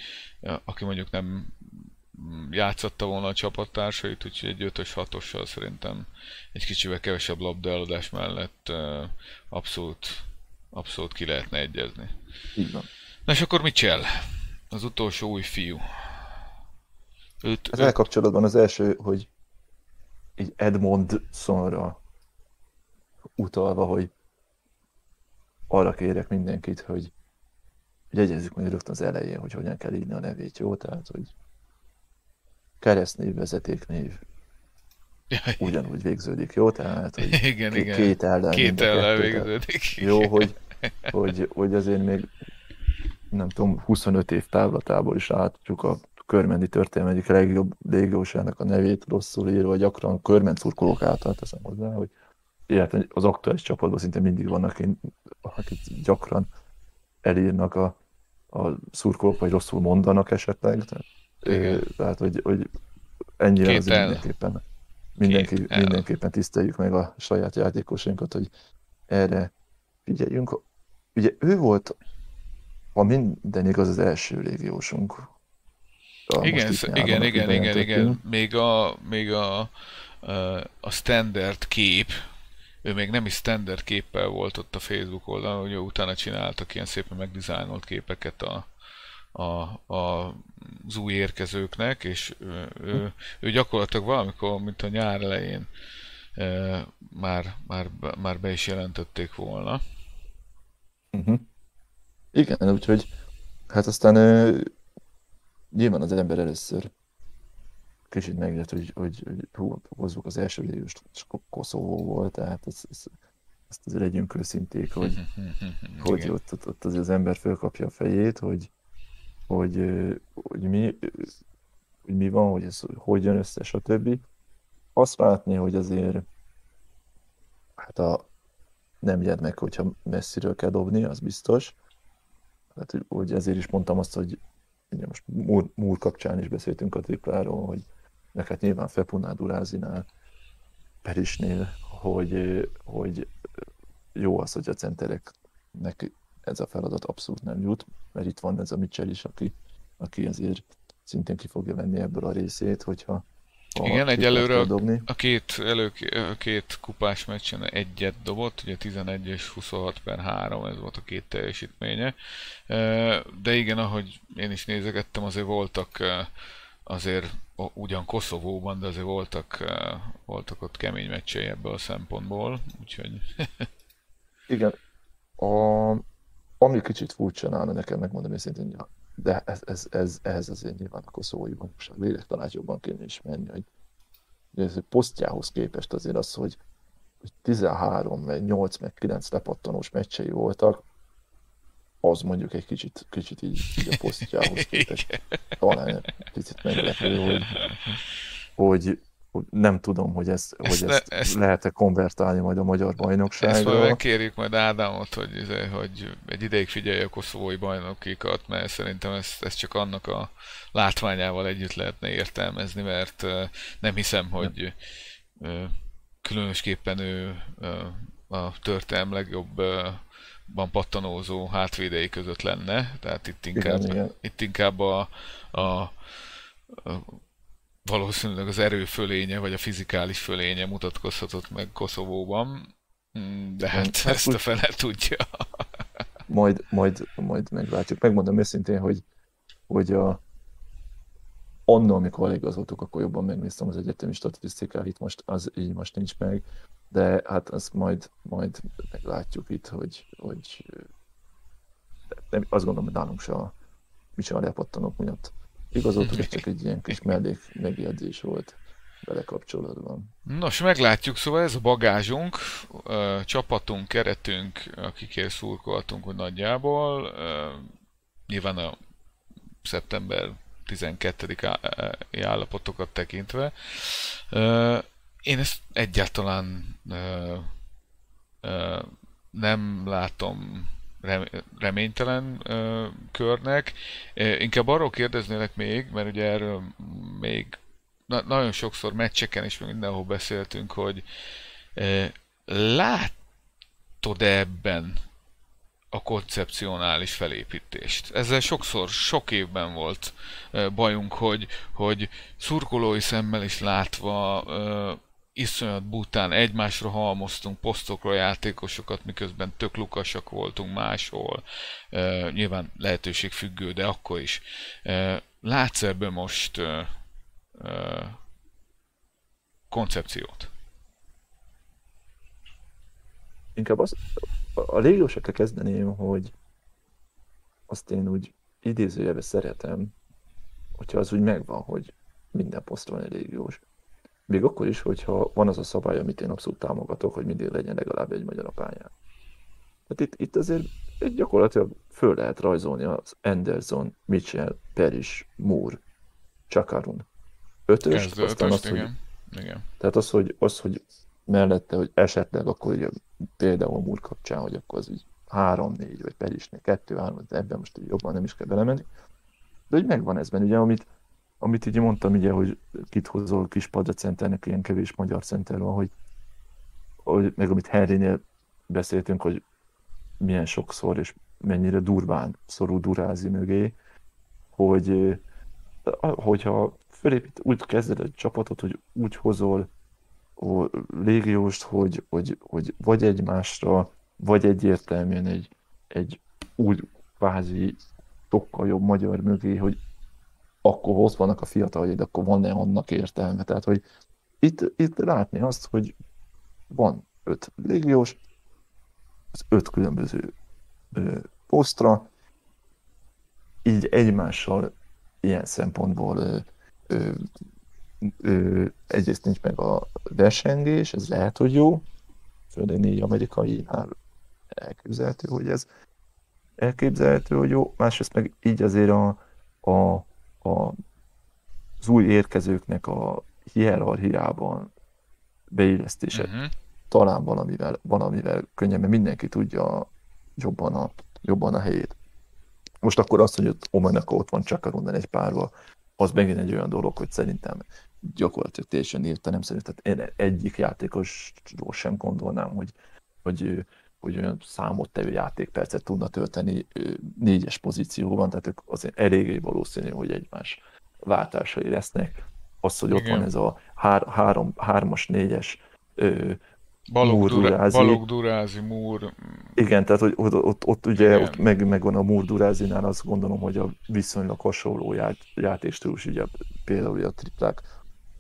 aki mondjuk nem játszotta volna a csapattársait, úgyhogy egy 5-ös, 6-ossal szerintem egy kicsivel kevesebb labdaeladás mellett abszolút, abszolút ki lehetne egyezni. Így van. Na és akkor Mitchell, az utolsó új fiú. Őt, az őt... kapcsolatban az első, hogy egy Edmondsonra utalva, hogy arra kérek mindenkit, hogy jegyezzük meg rögtön az elején, hogy hogyan kell írni a nevét, jó? Tehát, hogy keresztnév, vezetéknév ugyanúgy végződik, jó? Tehát, hogy igen, két, igen. két ellen, két ellen végződik. Jó, hogy, hogy, hogy azért még nem tudom, 25 év távlatából is látjuk a körmendi történelem egyik legjobb légiósának a nevét rosszul írva, gyakran körment szurkolók által teszem hozzá, hogy illetve az aktuális csapatban szinte mindig vannak, akik gyakran elírnak a, a szurkolók, vagy rosszul mondanak esetleg. Tehát, Igen. tehát hogy, hogy ennyire Két az mindenképpen, mindenki, mindenképpen tiszteljük meg a saját játékosainkat, hogy erre figyeljünk. Ugye ő volt ha minden igaz, az első légiósunk. igen, igen, igen, igen, igen. Még a, még a, a standard kép, ő még nem is standard képpel volt ott a Facebook oldalon, hogy utána csináltak ilyen szépen megdizájnolt képeket a, a, a, az új érkezőknek, és ő, ő, ő gyakorlatilag valamikor, mint a nyár elején már, már, már be is jelentették volna. Uh-huh. Igen, úgyhogy hát aztán ö, nyilván az ember először kicsit megjött, hogy, hogy, hogy hú, hozzuk az első videós Koszovó volt, tehát ez, ez, ezt azért legyünk őszinték, hogy, hogy ott, ott, ott az ember fölkapja a fejét, hogy, hogy, hogy, mi, hogy mi van, hogy ez hogy jön össze, stb. Azt látni, hogy azért hát a nem gyermek, hogyha messziről kell dobni, az biztos, Hát, hogy, hogy ezért is mondtam azt, hogy ugye most múr, múr kapcsán is beszéltünk a tripláról, hogy neked nyilván Fepunál, Durázinál, Perisnél, hogy, hogy jó az, hogy a centereknek ez a feladat abszolút nem jut, mert itt van ez a Mitchell is, aki, aki azért szintén ki fogja venni ebből a részét, hogyha igen, egyelőre a, a két, elő, a két kupás meccsen egyet dobott, ugye 11 és 26 per 3, ez volt a két teljesítménye. De igen, ahogy én is nézegettem, azért voltak azért ugyan Koszovóban, de azért voltak, voltak ott kemény meccsei ebből a szempontból, úgyhogy... igen, a, ami kicsit furcsa nála nekem, megmondom őszintén, de ez, ez, ez, ehhez azért nyilván a koszovói bajnokság lélektanát jobban kéne ismerni, hogy ez posztjához képest azért az, hogy, hogy 13, meg 8, meg 9 lepattanós meccsei voltak, az mondjuk egy kicsit, kicsit így, így a posztjához képest talán egy picit meglepő, hogy, hogy, nem tudom, hogy ezt, ezt, hogy ezt, ne, ezt lehet-e konvertálni majd a magyar bajnokságra. Ezt majd megkérjük majd Ádámot, hogy, izé, hogy egy ideig figyelje a koszovói bajnokikat, mert szerintem ezt, ezt csak annak a látványával együtt lehetne értelmezni, mert nem hiszem, hogy különösképpen ő a történelm legjobb van pattanózó hátvédei között lenne, tehát itt inkább, igen, igen. Itt inkább a, a valószínűleg az erő fölénye, vagy a fizikális fölénye mutatkozhatott meg Koszovóban, mm, de hát, hát ezt a fele tudja. majd, majd, majd meglátjuk. Megmondom őszintén, hogy, hogy a, annól, amikor eligazoltuk, akkor jobban megnéztem az egyetemi statisztikát, most az így most nincs meg, de hát azt majd, majd meglátjuk itt, hogy, hogy nem, azt gondolom, hogy nálunk se a, mi se a lepattanók miatt igazoltuk, ez csak egy ilyen kis mellék megjegyzés volt vele kapcsolatban. Nos, meglátjuk, szóval ez a bagázsunk, csapatunk, keretünk, akikért szurkoltunk, hogy nagyjából. Nyilván a szeptember 12. állapotokat tekintve. Én ezt egyáltalán nem látom reménytelen ö, körnek. Inkább arról kérdeznélek még, mert ugye erről még na, nagyon sokszor meccseken és mindenhol beszéltünk, hogy e, látod-e ebben a koncepcionális felépítést. Ezzel sokszor, sok évben volt bajunk, hogy, hogy szurkolói szemmel is látva iszonyat bután egymásra halmoztunk posztokra játékosokat, miközben tök lukasak voltunk máshol. E, nyilván lehetőség függő, de akkor is. E, látsz ebben most e, e, koncepciót? Inkább az, a légiósakra kezdeném, hogy azt én úgy idézőjelben szeretem, hogyha az úgy megvan, hogy minden poszton egy légiós. Még akkor is, hogyha van az a szabály, amit én abszolút támogatok, hogy mindig legyen legalább egy magyar a pályán. Hát itt, itt azért gyakorlatilag föl lehet rajzolni az Anderson, Mitchell, Peris, Moore, Chakarun. Ötös, Kezdő, aztán ötöst, az, igen. Hogy, igen. Tehát az, hogy, az, hogy mellette, hogy esetleg akkor ugye például a Moore kapcsán, hogy akkor az így 3-4, vagy Perisnél 2-3, ebben most így jobban nem is kell belemenni. De hogy megvan ezben, ugye, amit amit így mondtam, ugye, hogy kit hozol kis centernek, ilyen kevés magyar center van, hogy, hogy meg amit Henrynél beszéltünk, hogy milyen sokszor és mennyire durván szorul Durázi mögé, hogy hogyha felépít, úgy kezded egy csapatot, hogy úgy hozol a légióst, hogy, hogy, hogy vagy egymásra, vagy egyértelműen egy, egy úgy kvázi sokkal jobb magyar mögé, hogy akkor ott vannak a fiataljaid, akkor van-e annak értelme. Tehát, hogy itt, itt látni azt, hogy van öt légiós, az öt különböző ö, posztra, így egymással ilyen szempontból ö, ö, ö, egyrészt nincs meg a versengés, ez lehet, hogy jó, főleg négy amerikai elképzelhető, hogy ez elképzelhető, hogy jó, másrészt meg így azért a, a a, az új érkezőknek a hierarchiában beillesztése uh-huh. talán valamivel, valamivel könnyebben mindenki tudja jobban a, jobban a helyét. Most akkor azt, hogy ott Omanaka ott van csak a egy párba, az megint egy olyan dolog, hogy szerintem gyakorlatilag teljesen értelem szerint. Tehát én egyik játékosról sem gondolnám, hogy, hogy, hogy olyan számottevő játékpercet tudna tölteni négyes pozícióban, tehát ők azért eléggé valószínű, hogy egymás váltásai lesznek. Az, hogy ott Igen. van ez a hár, három, hármas, négyes Balog, Durázi. Balog Durázi, Múr. Igen, tehát hogy ott, ott, ott ugye ott meg, megvan a Múr Durázinál, azt gondolom, hogy a viszonylag hasonló ját, játékstílus, ugye például a triplák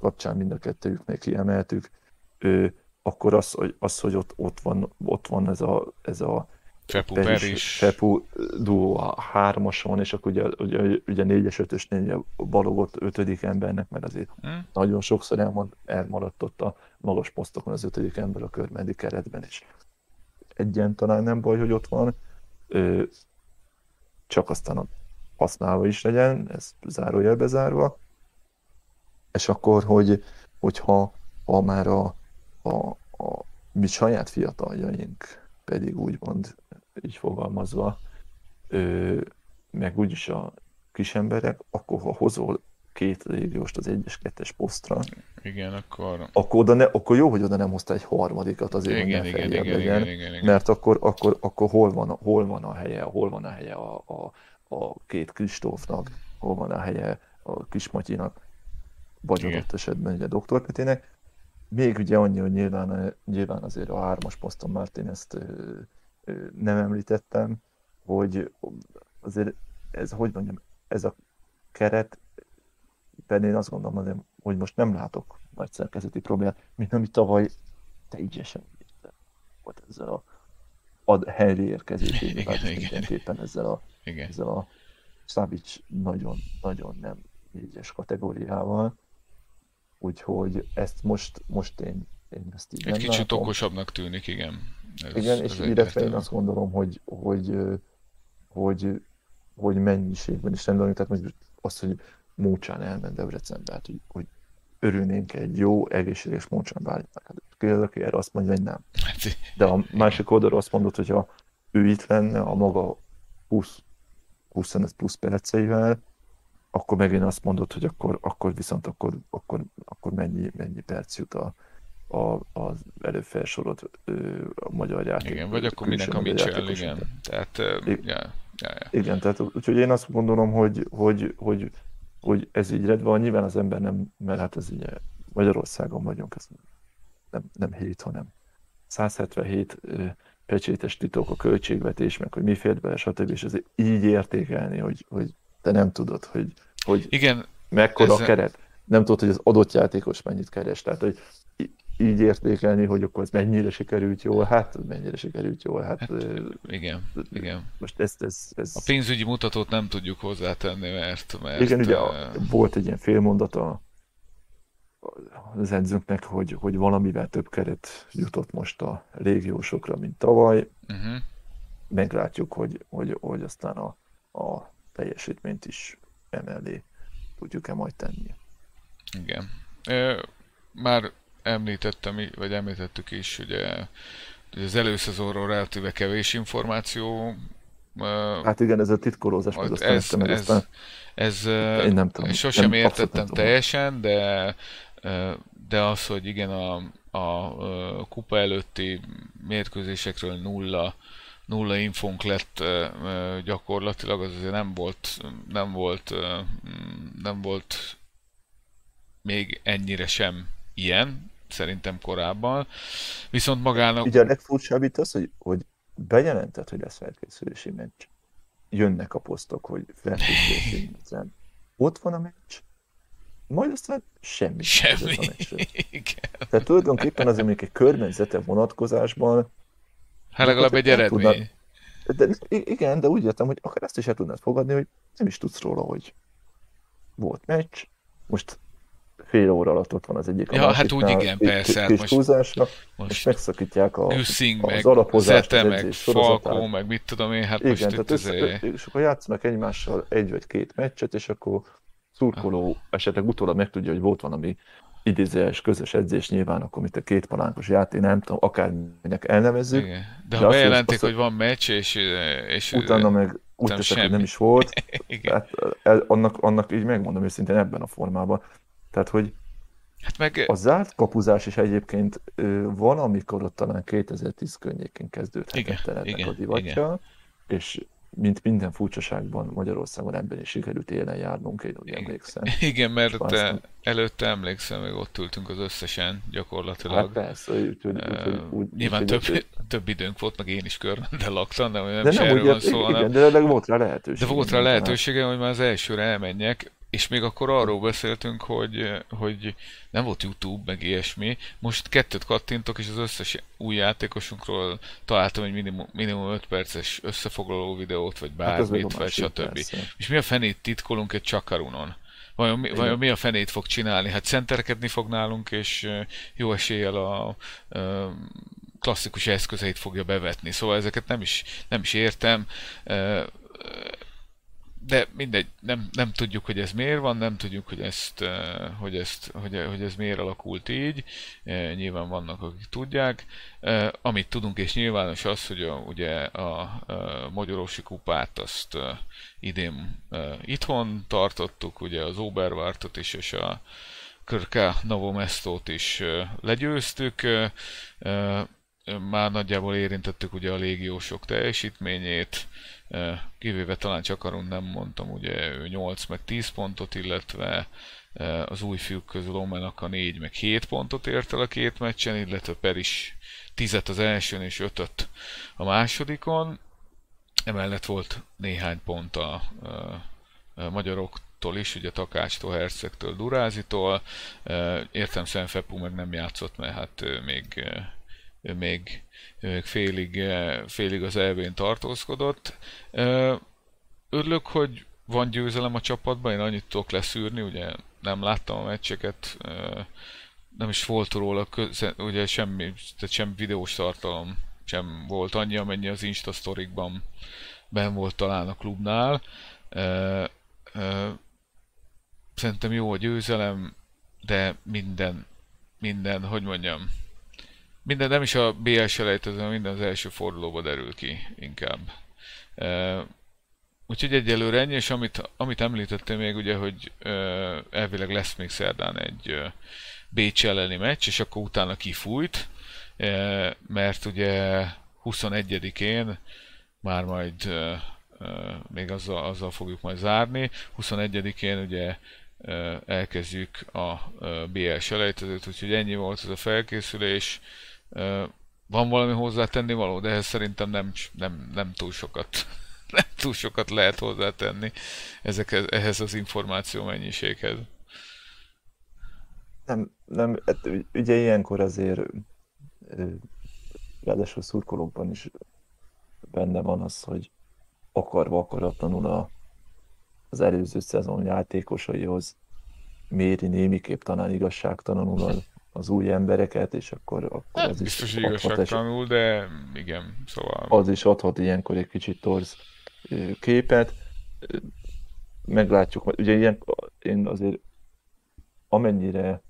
kapcsán mind a kettőjüknek kiemeltük. Ő, akkor az, hogy, az, hogy ott, ott, van, ott van ez a, ez a Fepu Peris. Fepu duó a hármason, és akkor ugye, ugye, ugye négyes, ötösnél balogott ötödik embernek, mert azért hmm. nagyon sokszor elmond, elmaradt ott a magas posztokon az ötödik ember a körmendi keretben is. Egyen talán nem baj, hogy ott van, csak aztán használva is legyen, ez zárójelbe zárva. És akkor, hogy, hogyha ha már a, a, a mi saját fiataljaink pedig úgymond így fogalmazva, ö, meg úgyis a kis emberek, akkor ha hozol két légióst az egyes kettes posztra, igen, akkor... Akkor, oda ne, akkor jó, hogy oda nem hozta egy harmadikat azért, igen, hogy ne igen, igen, legyen, igen, igen, igen, mert akkor, akkor, akkor hol, van, hol van a helye, hol van a helye a, a, a két Kristófnak, hol van a helye a Kismatyinak, vagy adott esetben ugye Dr. Petének, még ugye annyi, hogy nyilván, nyilván azért a hármas poszton Martin ezt ö, ö, nem említettem, hogy azért ez, hogy mondjam, ez a keret, pedig én azt gondolom, azért, hogy most nem látok nagy szerkezeti problémát, mint ami tavaly teljesen volt ezzel a ad helyre érkezésével, mindenképpen ezzel a, igen. ezzel a Szabics nagyon, nagyon nem négyes kategóriával. Úgyhogy ezt most, most én, én ezt így Egy nem kicsit látom. okosabbnak tűnik, igen. Ez, igen, és illetve én azt gondolom, hogy, hogy, hogy, hogy mennyiségben is rendben, tehát most azt, hogy Mócsán elment Debrecenbe, hát, hogy, hogy örülnénk egy jó, egészséges Mócsán bálinnak. Hát aki erre azt mondja, hogy nem. Hát, De a másik oldalról azt mondod, hogy ha ő itt lenne a maga 20, 25 plusz perceivel, akkor megint azt mondod, hogy akkor, akkor viszont akkor, akkor, akkor mennyi, mennyi perc jut a, a, az előfelsorolt a magyar játék. Igen, vagy akkor minek a Mitchell, igen. Tehát, I- ja, ja, ja. Igen, tehát úgyhogy én azt gondolom, hogy, hogy, hogy, hogy ez így redve van. Nyilván az ember nem, mert hát ez így Magyarországon vagyunk, ez nem, nem 7, hanem 177 pecsétes titok a költségvetés, meg hogy mi fért bele, stb. És ez így értékelni, hogy, hogy te nem tudod, hogy, hogy Igen, mekkora ezzel... a keret. Nem tudod, hogy az adott játékos mennyit keres. Tehát, hogy így értékelni, hogy akkor ez mennyire sikerült jól, hát mennyire sikerült jól, hát... hát igen, igen. Most ezt, ez, ez... A pénzügyi mutatót nem tudjuk hozzátenni, mert... mert igen, ugye uh... volt egy ilyen félmondata az edzőnknek, hogy, hogy valamivel több keret jutott most a légiósokra, mint tavaly. Uh-huh. Meglátjuk, hogy, hogy, hogy aztán a, a teljesítményt is emellé tudjuk-e majd tenni. Igen. Már említettem, vagy említettük is, ugye, hogy az előszezonról relatíve kevés információ Hát igen, ez a titkolózás, meg aztán ez, meg ez, aztán... ez, én nem tudom. Sosem nem, értettem nem teljesen, de de az, hogy igen, a, a kupa előtti mérkőzésekről nulla, nulla infónk lett gyakorlatilag, az azért nem volt, nem volt, nem volt még ennyire sem ilyen, szerintem korábban. Viszont magának... Ugye a legfurcsább itt az, hogy, hogy bejelentett, hogy lesz felkészülési meccs. Jönnek a posztok, hogy felkészülési meccs. Ott van a meccs, majd aztán semmi. Semmi. Igen. Tehát tulajdonképpen az, amik egy környezete vonatkozásban Hát legalább egy eredmény. Tudnád, de, igen, de úgy értem, hogy akár ezt is el tudnád fogadni, hogy nem is tudsz róla, hogy volt meccs, most fél óra alatt ott van az egyik. Ja, hát úgy igen, persze. Hát most, túlzásra, most és megszakítják a, Nüsszing, az meg alapozást, Zete, meg Falkó, meg mit tudom én, hát igen, most tehát össze, azért... és akkor játszanak egymással egy vagy két meccset, és akkor szurkoló esetleg utólag megtudja, hogy volt valami idézőes közös edzés nyilván, akkor mint a két palánkos játék, nem tudom, akárminek elnevezzük. Igen. De, de ha bejelentik, hogy van meccs, és, és utána meg úgy teszek, hogy nem is volt, Tehát, annak, annak így megmondom őszintén ebben a formában. Tehát, hogy hát meg... a zárt kapuzás is egyébként van, amikor ott talán 2010 környékén kezdődhetett el ennek a divatja, igen. és mint minden furcsaságban Magyarországon ebben is sikerült élen járnunk, én úgy emlékszem. Igen, mert aztán... előtte emlékszem, még ott ültünk az összesen gyakorlatilag. Hát persze, úgy, úgy, úgy, úgy, Nyilván több, úgy, több időnk volt, meg én is körben laktam, de nem, de nem erről van szó, igen, de, volt rá lehetőség. De volt rá lehetősége, hogy már az elsőre elmenjek, és még akkor arról beszéltünk, hogy, hogy nem volt YouTube, meg ilyesmi. Most kettőt kattintok, és az összes új játékosunkról találtam egy minimum, minimum 5 perces összefoglaló videót, vagy hát bármit, hát vagy stb. Persze. És mi a fenét titkolunk egy csakarunon? Vajon mi, vajon mi a fenét fog csinálni? Hát centerkedni fog nálunk, és jó eséllyel a, a klasszikus eszközeit fogja bevetni. Szóval ezeket nem is, nem is értem de mindegy, nem, nem tudjuk, hogy ez miért van, nem tudjuk, hogy, ezt, eh, hogy, ezt, hogy, hogy ez miért alakult így. Eh, nyilván vannak, akik tudják. Eh, amit tudunk, és nyilvános az, hogy a, ugye a, Magyarosi kupát azt idén itthon tartottuk, ugye az Oberwartot is, és a Körká Novomestót is legyőztük már nagyjából érintettük ugye a légiósok teljesítményét, kivéve talán csak arról nem mondtam, ugye ő 8 meg 10 pontot, illetve az új fiúk közül Omenak a 4 meg 7 pontot ért el a két meccsen, illetve Per is 10 az elsőn és 5 a másodikon. Emellett volt néhány pont a, a magyaroktól is, ugye Takácstól, Hercegtől, Durázitól. Értem Fepu meg nem játszott, mert hát még ő még, ő még félig, félig az elvén tartózkodott. Örülök, hogy van győzelem a csapatban, én annyit tudok leszűrni, ugye nem láttam a meccseket, nem is volt róla köze, ugye semmi, tehát sem videós tartalom sem volt annyi, amennyi az Insta sztorikban ben volt talán a klubnál. Szerintem jó a győzelem, de minden, minden, hogy mondjam, minden, nem is a BL selejtező, minden az első fordulóba derül ki inkább. Úgyhogy egyelőre ennyi, és amit, amit említettél még ugye, hogy elvileg lesz még szerdán egy Bécs elleni meccs, és akkor utána kifújt, mert ugye 21-én már majd még azzal, azzal fogjuk majd zárni. 21-én ugye elkezdjük a BL selejtezőt, úgyhogy ennyi volt ez a felkészülés. Van valami hozzátenni való, de ehhez szerintem nem, nem, nem túl sokat nem túl sokat lehet hozzátenni ezekhez, ehhez az információ mennyiséghez. Nem, nem, hát ugye ilyenkor azért ráadásul szurkolókban is benne van az, hogy akarva akaratlanul a, az előző szezon játékosaihoz méri némiképp talán igazságtalanul az, az új embereket, és akkor, akkor az hát, Biztos is igazságtalanul, de igen, szóval... Az is adhat ilyenkor egy kicsit torz képet. Meglátjuk, ugye ilyen, én azért amennyire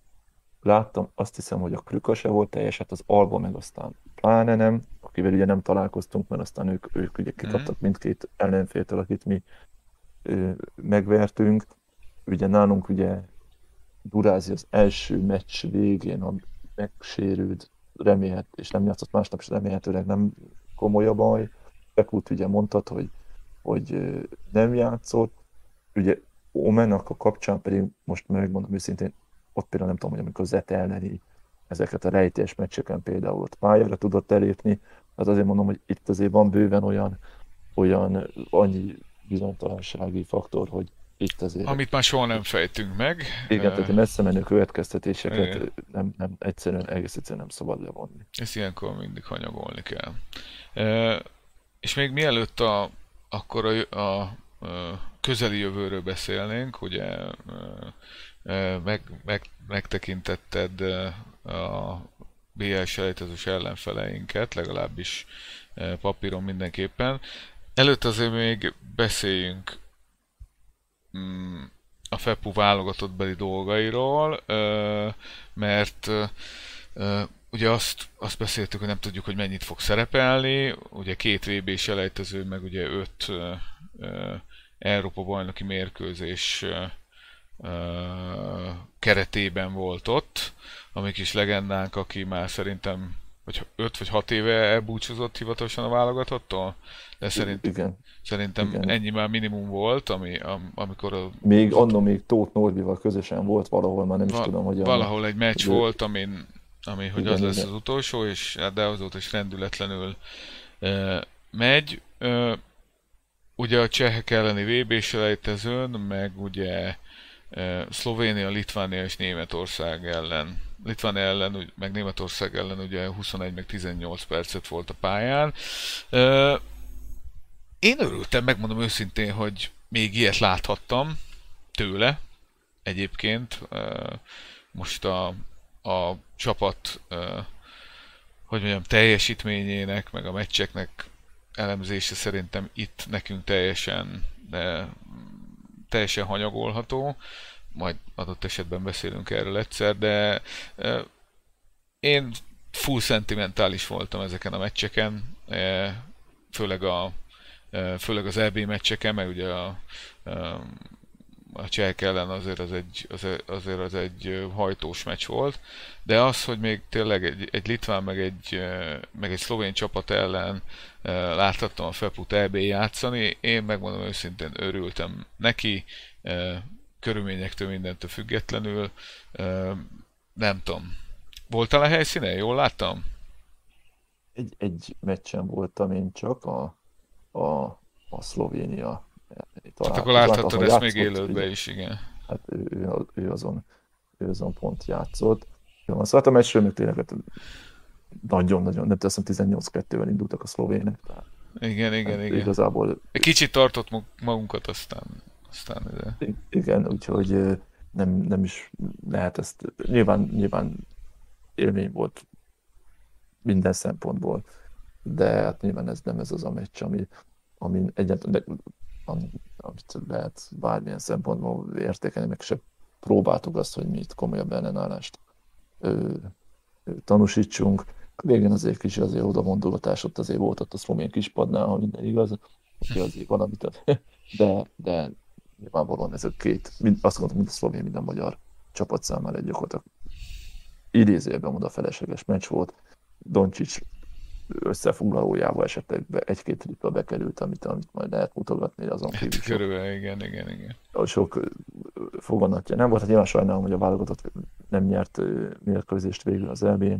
láttam, azt hiszem, hogy a Krüka se volt teljes, hát az Alba meg aztán pláne nem, akivel ugye nem találkoztunk, mert aztán ők, ők ugye kikaptak mhm. mindkét ellenféltől, akit mi ö, megvertünk. Ugye nálunk ugye Durázi az első meccs végén, a megsérült, remélhet, és nem játszott másnap, és remélhetőleg nem komoly a baj. Pekút ugye mondtad, hogy, hogy nem játszott. Ugye Omenak a kapcsán pedig most megmondom őszintén, ott például nem tudom, hogy amikor Zet elleni ezeket a rejtés meccseken például ott pályára tudott elépni, hát azért mondom, hogy itt azért van bőven olyan, olyan annyi bizonytalansági faktor, hogy itt azért... Amit már soha nem fejtünk meg. Igen, tehát a messze menő következtetéseket Igen. nem, nem, egyszerűen, egész egyszerűen nem szabad levonni. Ezt ilyenkor mindig hanyagolni kell. E, és még mielőtt a, akkor a, a, a közeli jövőről beszélnénk, ugye meg, meg, megtekintetted a BL selejtezős ellenfeleinket, legalábbis papíron mindenképpen. Előtt azért még beszéljünk a FEPU válogatott beli dolgairól, mert ugye azt, azt beszéltük, hogy nem tudjuk, hogy mennyit fog szerepelni, ugye két vb selejtező, meg ugye öt Európa bajnoki mérkőzés keretében volt ott, ami kis legendánk, aki már szerintem vagy 5 vagy 6 éve elbúcsúzott hivatalosan a válogatottól, de szerint, igen. szerintem igen. ennyi már minimum volt, ami, am, amikor a... Még annó még Tóth Norbival közösen volt valahol, már nem is tudom, hogy... Valahol egy meccs hogy volt, amin, ami hogy igen, az lesz igen. az utolsó, és hát de azóta is rendületlenül e, megy. E, ugye a csehek elleni VB-selejtezőn, meg ugye Szlovénia, Litvánia és Németország ellen. Litvánia ellen, meg Németország ellen ugye 21 meg 18 percet volt a pályán. Én örültem, megmondom őszintén, hogy még ilyet láthattam tőle egyébként. Most a, a csapat hogy mondjam, teljesítményének, meg a meccseknek elemzése szerintem itt nekünk teljesen teljesen hanyagolható, majd adott esetben beszélünk erről egyszer, de én full szentimentális voltam ezeken a meccseken, főleg, a, főleg az EB meccseken, meg ugye a, a csehek ellen azért az egy, azért az egy hajtós meccs volt, de az, hogy még tényleg egy, egy litván meg egy, meg egy szlovén csapat ellen láthattam a Feput EB játszani, én megmondom őszintén örültem neki, körülményektől mindentől függetlenül, nem tudom. Voltál a helyszínen? Jól láttam? Egy, egy meccsen voltam én csak, a, a, a Szlovénia talán, hát akkor láthattad ezt még élődbe is, igen. Hát ő, ő, ő, azon, ő azon pont játszott. Jó, szóval a meccsről még tényleg hát nagyon-nagyon, nem teszem 18-2-vel indultak a szlovének. Tehát, igen, igen, hát igen. Igazából... Egy kicsit tartott magunkat, aztán... aztán de... Igen, úgyhogy nem, nem is lehet ezt... Nyilván, nyilván élmény volt minden szempontból, de hát nyilván ez nem ez az a meccs, ami, ami egyáltalán amit lehet bármilyen szempontból értékelni, meg se próbáltuk azt, hogy mi itt komolyabb ellenállást ö, ö, tanúsítsunk. Végén azért kis azért oda mondogatás, ott azért volt ott a szlomén kispadnál, ha minden igaz, hogy azért valamit, de, de nyilvánvalóan ez a két, mind, azt mondtam, mind a szlovén, mind a magyar csapat számára egy gyakorlatilag idézőjelben oda felesleges meccs volt. Doncsics összefoglalójával esetleg egy-két tripla bekerült, amit, amit majd lehet mutogatni azon Hát kívül. sok- körülbelül, igen, igen, igen. sok foganatja nem volt, hát nyilván sajnálom, hogy a válogatott nem nyert mérkőzést végül az EB-n.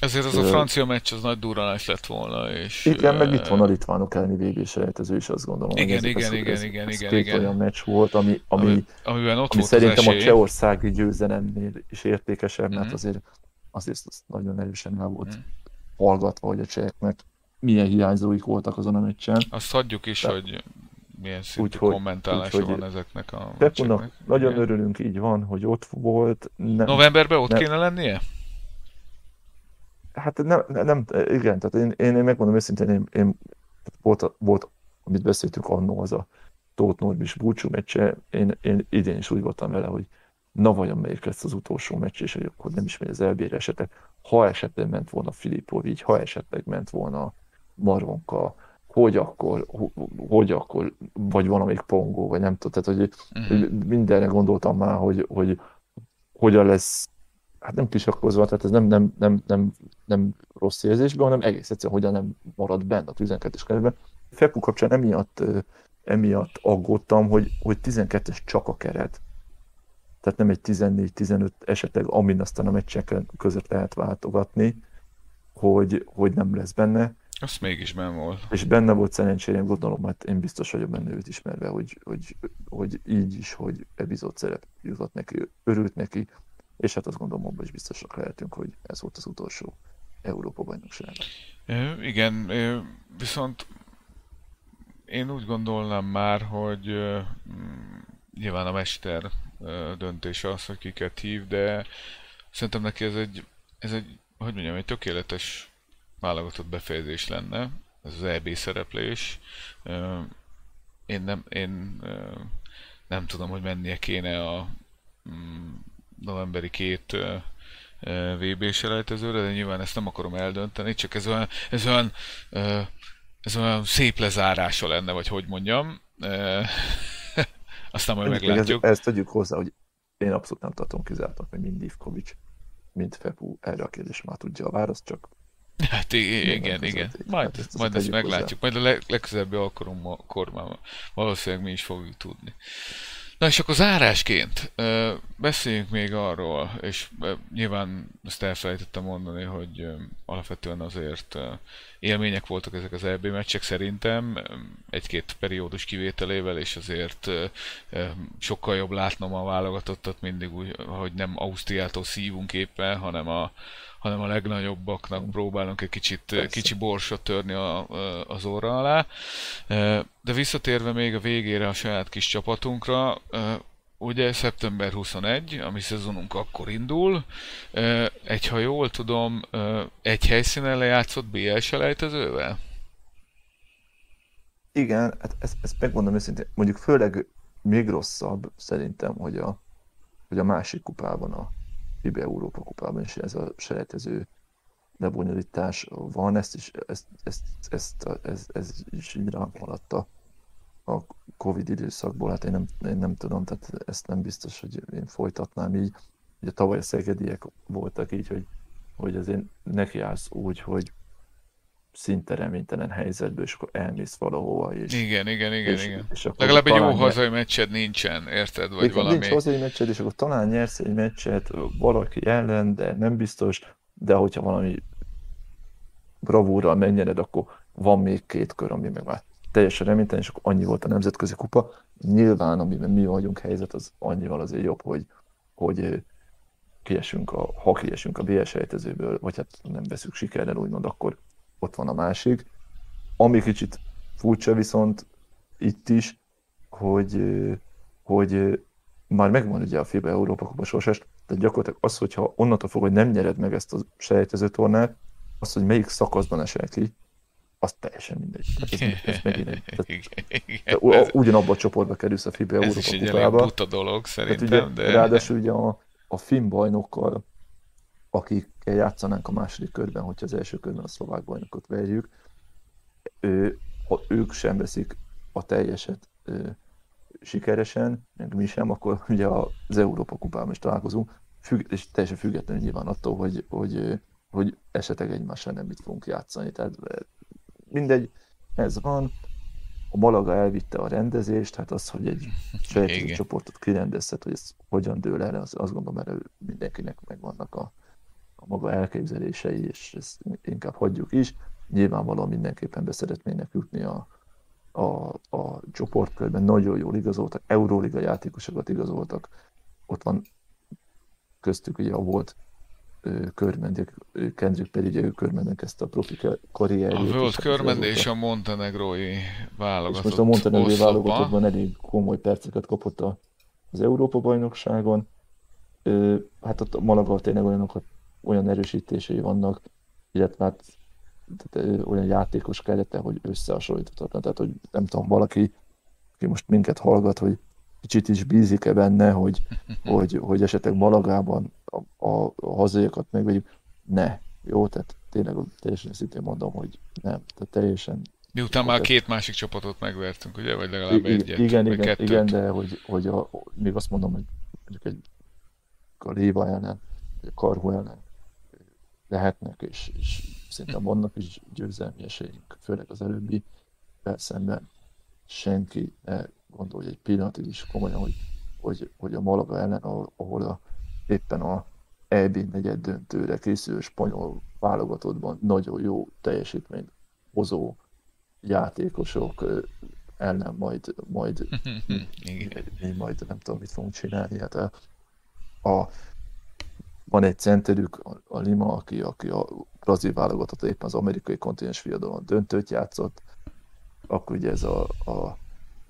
Ezért az a francia meccs az nagy durranás lett volna, és... Igen, meg itt van a litvánok elleni VB selejtező is, azt gondolom. Igen, igen, ez- igen, ez- igen, ez igen, két igen. olyan meccs volt, ami, ami, ami, amiben ott ami volt szerintem a esély. csehországi győzelemnél is értékesebb, mert Mhm. azért, azért az nagyon erősen el volt Mhm. hallgatva, hogy a cseheknek milyen hiányzóik voltak azon a meccsen. Azt hagyjuk is, De- hogy milyen szintű Úgyhogy- kommentálása úgyhogy- van ezeknek a Pepunak nagyon Igen. örülünk, így van, hogy ott volt. Nem, Novemberben ott Nem. kéne lennie? Hát nem, nem, nem igen, tehát én, én, én megmondom őszintén, én, én volt, volt, amit beszéltünk annó, az a Tóth Norbis búcsú meccse, én, én idén is úgy voltam vele, hogy na vajon melyik lesz az utolsó meccs, és hogy akkor nem is megy az elbére esetleg. Ha esetleg ment volna Filipovics, ha esetleg ment volna Maronka, hogy akkor, ho- hogy akkor, vagy valamelyik Pongó, vagy nem tudom, tehát hogy Mhm. hogy mindenre gondoltam már, hogy, hogy hogyan lesz, hát nem kisakkozva, tehát ez nem, nem, nem, nem, nem rossz érzésben, hanem egész egyszerűen hogyan nem marad benne a 12-es keretben. Fepu kapcsán emiatt, emiatt aggódtam, hogy, hogy 12-es csak a keret. Tehát nem egy 14-15 esetleg, amin aztán a meccsek között lehet váltogatni, hogy, hogy nem lesz benne. Azt mégis ben volt. És benne volt szerencsére, gondolom, mert én biztos vagyok benne őt ismerve, hogy, hogy, hogy így is, hogy epizód szerep jutott neki, örült neki, és hát azt gondolom, abban is biztosak lehetünk, hogy ez volt az utolsó Európa bajnokság. Ö, Igen, viszont én úgy gondolnám már, hogy mm, nyilván a mester döntése az, hogy kiket hív, de szerintem neki ez egy, ez egy, hogy mondjam, egy tökéletes válogatott befejezés lenne, ez az EB szereplés. Én nem, én nem tudom, hogy mennie kéne a mm, novemberi két VB selejtezőre, de nyilván ezt nem akarom eldönteni, csak ez olyan, ez olyan, ez olyan szép lezárása lenne, vagy hogy mondjam. Aztán majd Ezt, meglátjuk. ezt tegyük hozzá, hogy én abszolút nem tartom kizártnak, hogy mind Ivkovics, mind Fepu erre a kérdésre már tudja a választ, csak Hát igen, igen. így. Majd, Hát ezt majd ezt meglátjuk. Majd a leg, legközelebbi alkalommal már valószínűleg mi is fogjuk tudni. Na és akkor zárásként beszéljünk még arról, és nyilván ezt elfelejtettem mondani, hogy alapvetően azért élmények voltak ezek az EB meccsek szerintem, egy-két periódus kivételével, és azért sokkal jobb látnom a válogatottat mindig úgy, hogy nem Ausztriától szívunk éppen, hanem a, hanem a legnagyobbaknak próbálunk egy kicsit Persze. kicsi borsot törni a, a, az orra alá. De visszatérve még a végére a saját kis csapatunkra, ugye szeptember 21, a mi szezonunk akkor indul, egy, ha jól tudom, egy helyszínen lejátszott BL selejtezővel? Igen, hát ezt, ezt megmondom őszintén, mondjuk főleg még rosszabb szerintem, hogy a, hogy a másik kupában, a FIBA Európa kupában is ez a selejtező lebonyolítás van, ezt is, ezt, ezt, ezt, ez, ez is így ránk maradt a, a Covid időszakból, hát én nem, én nem tudom, tehát ezt nem biztos, hogy én folytatnám így. Ugye tavaly a szegediek voltak így, hogy, hogy azért nekiállsz úgy, hogy szinte reménytelen helyzetből, és akkor elmész valahova, és, Igen, igen, igen, és, igen. és akkor Legalább egy jó talán nyer- hazai meccsed nincsen, érted? Vagy igen, valami. nincs hazai meccsed, és akkor talán nyersz egy meccset valaki ellen, de nem biztos, de hogyha valami bravúrral megnyered, akkor van még két kör, ami meg már teljesen reménytelen, és akkor annyi volt a nemzetközi kupa. Nyilván, amiben mi vagyunk helyzet, az annyival azért jobb, hogy, hogy ö, kiesünk a, ha kiesünk a BL sejtezőből, vagy hát nem veszük sikerrel, úgymond, akkor ott van a másik. Ami kicsit furcsa viszont itt is, hogy, hogy már megvan ugye a FIBA Európa Kupa sorsás, tehát gyakorlatilag az, hogyha onnantól fog, hogy nem nyered meg ezt a sejtező tornát, az, hogy melyik szakaszban esel ki, az teljesen mindegy. Tehát ez, ez megint egy, tehát, te Ez, ugyanabba a csoportba kerülsz a FIBA ez Európa is egy elég kupába. buta dolog Tehát ugye, szerintem, de... ráadásul ugye a, a finn bajnokkal akikkel játszanánk a második körben, hogyha az első körben a szlovák bajnokot verjük, ő, ha ők sem veszik a teljeset ö, sikeresen, meg mi sem, akkor ugye az Európa kupában is találkozunk, függ, és teljesen függetlenül nyilván attól, hogy, hogy, hogy esetleg egymással nem mit fogunk játszani. Tehát mindegy, ez van. A Malaga elvitte a rendezést, hát az, hogy egy saját csoportot kirendezhet, hogy ez hogyan dől el, az, azt gondolom, mert mindenkinek megvannak a maga elképzelései, és ezt inkább hagyjuk is. Nyilvánvalóan mindenképpen be szeretnének jutni a, a, a csoportkörben, nagyon jól igazoltak, Euróliga játékosokat igazoltak, ott van köztük ugye a volt körmendek, Kendrick pedig ugye körmendek kezdte a profi karrierjét. A volt körmend és a montenegrói válogatott. És most a montenegrói válogatottban elég komoly perceket kapott az Európa bajnokságon. Hát ott a Malaga tényleg olyanokat, olyan erősítései vannak, illetve hát tehát olyan játékos kerete, hogy összehasonlíthatatlan. Tehát, hogy nem tudom, valaki, aki most minket hallgat, hogy kicsit is bízik-e benne, hogy, hogy, hogy esetleg Malagában a, a, a hazaiakat megvegyük. Ne. Jó, tehát tényleg teljesen szintén mondom, hogy nem. Tehát teljesen Miután már két másik csapatot megvertünk, ugye? Vagy legalább I- egyet, igen, igen, kettőt. igen, de hogy, hogy a, még azt mondom, hogy mondjuk egy a Léva ellen, a Karhu ellen lehetnek, és, és szerintem vannak is győzelmi esélyünk, főleg az előbbi szemben. Senki ne gondolja egy pillanatig is komolyan, hogy, hogy, hogy a Malaga ellen, ahol a, éppen a EB negyed döntőre készülő spanyol válogatottban nagyon jó teljesítményt hozó játékosok ellen majd, majd, mi majd nem tudom, mit fogunk csinálni. Hát a, a, van egy centerük, a, Lima, aki, aki a brazil válogatott éppen az amerikai kontinens fiadalon döntőt játszott, akkor ugye ez a, a,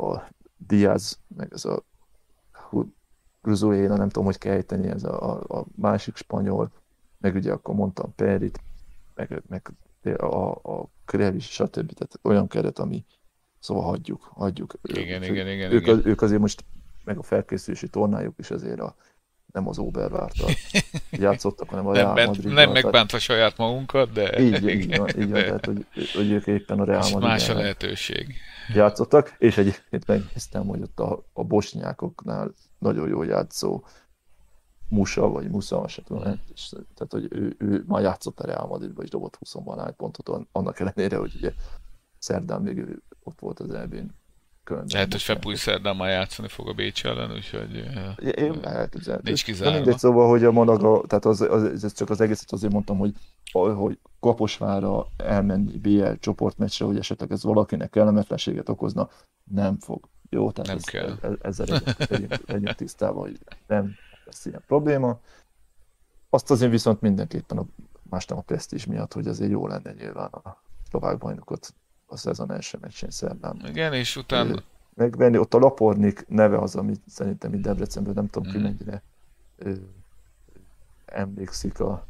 a Diaz, meg ez a Gruzuéna, nem tudom, hogy kell ejteni, ez a, a, a másik spanyol, meg ugye akkor mondtam Perit, meg, meg a, a Krevis, stb. Tehát olyan keret, ami szóval hagyjuk, hagyjuk. Igen, ők, igen, igen, ők, igen. Az, ők azért most, meg a felkészülési tornájuk is azért a, nem az Obervártal játszottak, hanem a nem, Real bent, Madrid. nem megbántva saját magunkat, de... Így, így van, így van tehát, hogy, hogy ők éppen a Real Madrid más a lehetőség. játszottak, és egyébként megnéztem, hogy ott a, a bosnyákoknál nagyon jó játszó Musa, vagy Musa, se tudom, mm. és, tehát, hogy ő, ő már játszott a Real Madridba, és dobott 20 valány pontot, annak ellenére, hogy ugye szerdán még ő ott volt az elbén. Lehet, hogy Fepúj szerdán már játszani fog a Bécs ellen, úgyhogy én elképzelhető. nincs kizárva. De mindegy, szóval, hogy a Malaga, tehát az, az, ez csak az egészet azért mondtam, hogy, hogy Kaposvára elmenni BL csoportmeccsre, hogy esetleg ez valakinek kellemetlenséget okozna, nem fog. Jó, tehát nem ez, kell. ezzel legyünk, legyünk tisztában, hogy nem lesz ilyen probléma. Azt azért viszont mindenképpen a, más nem a presztízs miatt, hogy azért jó lenne nyilván a szlovák bajnokot a szezon első meccsén szerdán. Igen, és utána... Megvenni, ott a Lapornik neve az, amit szerintem itt Debrecenből nem tudom mm. ki mennyire emlékszik a,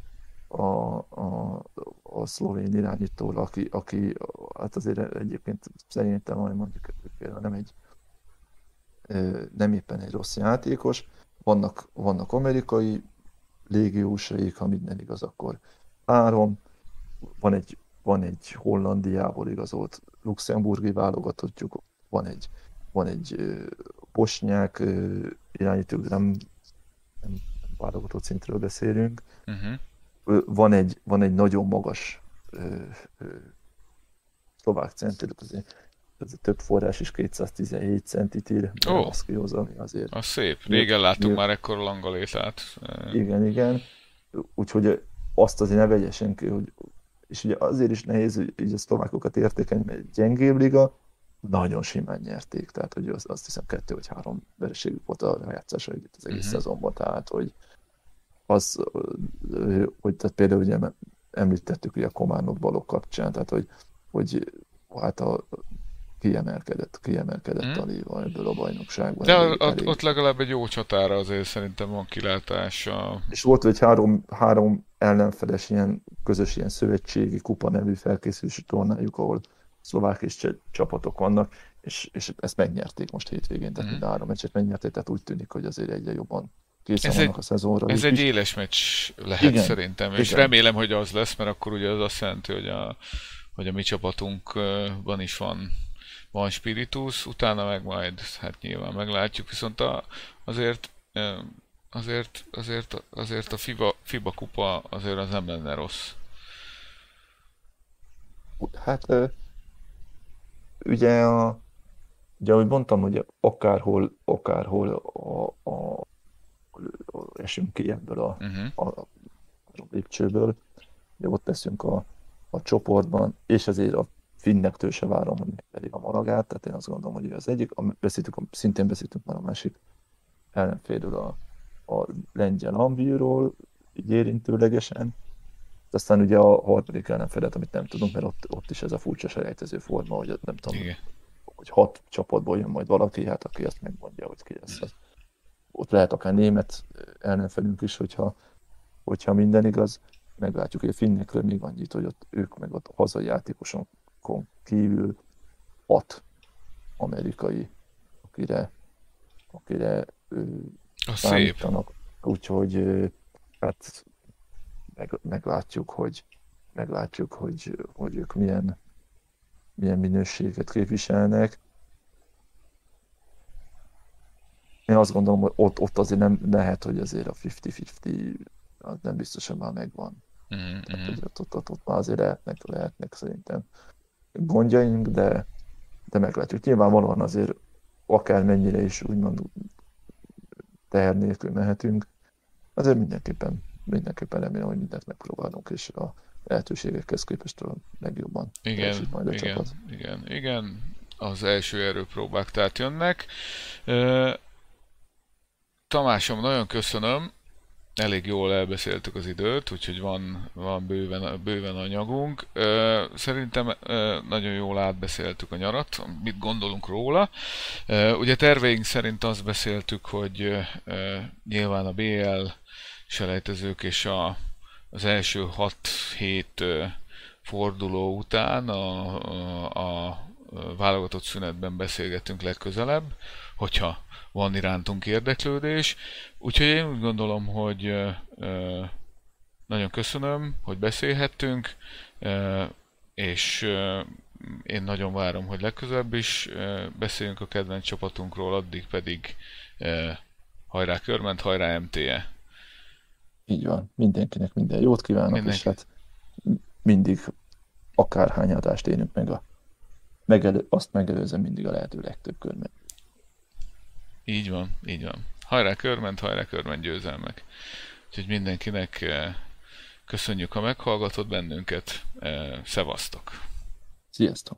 a, a, a szlovén irányítóra, aki, aki hát azért egyébként szerintem mondjuk például nem egy nem éppen egy rossz játékos, vannak, vannak amerikai légiósaik, ha minden igaz, akkor három, van egy, van egy Hollandiából igazolt luxemburgi válogatottjuk, van egy, van egy bosnyák irányító, nem, nem válogatott szintről beszélünk, uh-huh. van, egy, van egy nagyon magas szlovák azért ez a több forrás is 217 centit ír, oh. azt kihozom, azért. Az szép. Régen láttunk már ekkor langalétát. Igen, igen. Úgyhogy azt azért ne vegye senki, hogy és ugye azért is nehéz hogy így a szlovákokat értékelni, mert egy gyengébb liga, nagyon simán nyerték, tehát hogy az, azt hiszem kettő vagy három vereségük volt a rájátszása együtt az egész uh-huh. szezonban, tehát hogy az, hogy tehát például ugye említettük ugye a Komárnok balok kapcsán, tehát hogy, hogy hát a kiemelkedett, kiemelkedett mm. a Léva ebből a bajnokságban. De elég, ott, elég. ott legalább egy jó csatára azért szerintem van kilátása. És volt egy három, három ellenfeles ilyen közös ilyen szövetségi kupa nevű felkészülési tornájuk, ahol szlovák és csapatok vannak, és, és ezt megnyerték most hétvégén, tehát mm. mind három meccset megnyerték, tehát úgy tűnik, hogy azért egyre jobban készen ez vannak egy, a szezonra. Ez egy is. éles meccs lehet igen, szerintem, és igen. remélem, hogy az lesz, mert akkor ugye az azt jelenti, hogy a, hogy a mi csapatunkban is van, van spiritus, utána meg majd, hát nyilván meglátjuk, viszont a, azért azért, azért, azért a FIBA, FIBA kupa azért az nem lenne rossz. Hát ugye, a, ugye ahogy mondtam, hogy akárhol, akárhol a, a, a, esünk ki ebből a, uh-huh. a, a lépcsőből, ugye ott leszünk a, a csoportban, és azért a finnektől se várom, hogy pedig a maragát, tehát én azt gondolom, hogy az egyik, beszéltük, szintén beszéltünk már a másik ellenfélről a, a lengyel ambíról, így érintőlegesen, aztán ugye a harmadik ellenfelet, amit nem tudunk, mert ott, ott is ez a furcsa selejtező forma, hogy nem tudom, Igen. hogy hat csapatból jön majd valaki, hát aki ezt megmondja, hogy ki lesz az. Ott lehet akár német ellenfelünk is, hogyha, hogyha minden igaz. Meglátjuk, hogy a finnekről még annyit, hogy ott ők meg ott a hazai játékosokon kívül hat amerikai, akire, akire a szép. Úgyhogy hát meg, meglátjuk, hogy meglátjuk, hogy, hogy ők milyen, milyen minőséget képviselnek. Én azt gondolom, hogy ott, ott azért nem lehet, hogy azért a 50-50 az nem biztosan már megvan. Mm-hmm. Tehát, hogy ott, ott, ott, ott már azért lehetnek, lehetnek szerintem gondjaink, de, de meglátjuk. Nyilvánvalóan azért akármennyire is úgymond teher nélkül mehetünk, azért mindenképpen, mindenképpen remélem, hogy mindent megpróbálunk, és a lehetőségekhez képest a legjobban igen, majd a igen, csapat. Igen, igen, az első erőpróbák tehát jönnek. Tamásom, nagyon köszönöm, elég jól elbeszéltük az időt, úgyhogy van, van bőven, bőven anyagunk. Szerintem nagyon jól átbeszéltük a nyarat, mit gondolunk róla. Ugye terveink szerint azt beszéltük, hogy nyilván a BL selejtezők és a, az első 6-7 forduló után a, a, a válogatott szünetben beszélgetünk legközelebb, hogyha van irántunk érdeklődés. Úgyhogy én úgy gondolom, hogy nagyon köszönöm, hogy beszélhettünk, és én nagyon várom, hogy legközelebb is beszéljünk a kedvenc csapatunkról, addig pedig hajrá Körment, hajrá MTE! Így van, mindenkinek minden jót kívánok, Mindenki. és hát mindig akárhány adást érünk meg a megelő, azt megelőzem mindig a lehető legtöbb körben. Így van, így van. Hajrá körment, hajrá körment győzelmek. Úgyhogy mindenkinek eh, köszönjük, ha meghallgatott bennünket. Eh, szevasztok! Sziasztok!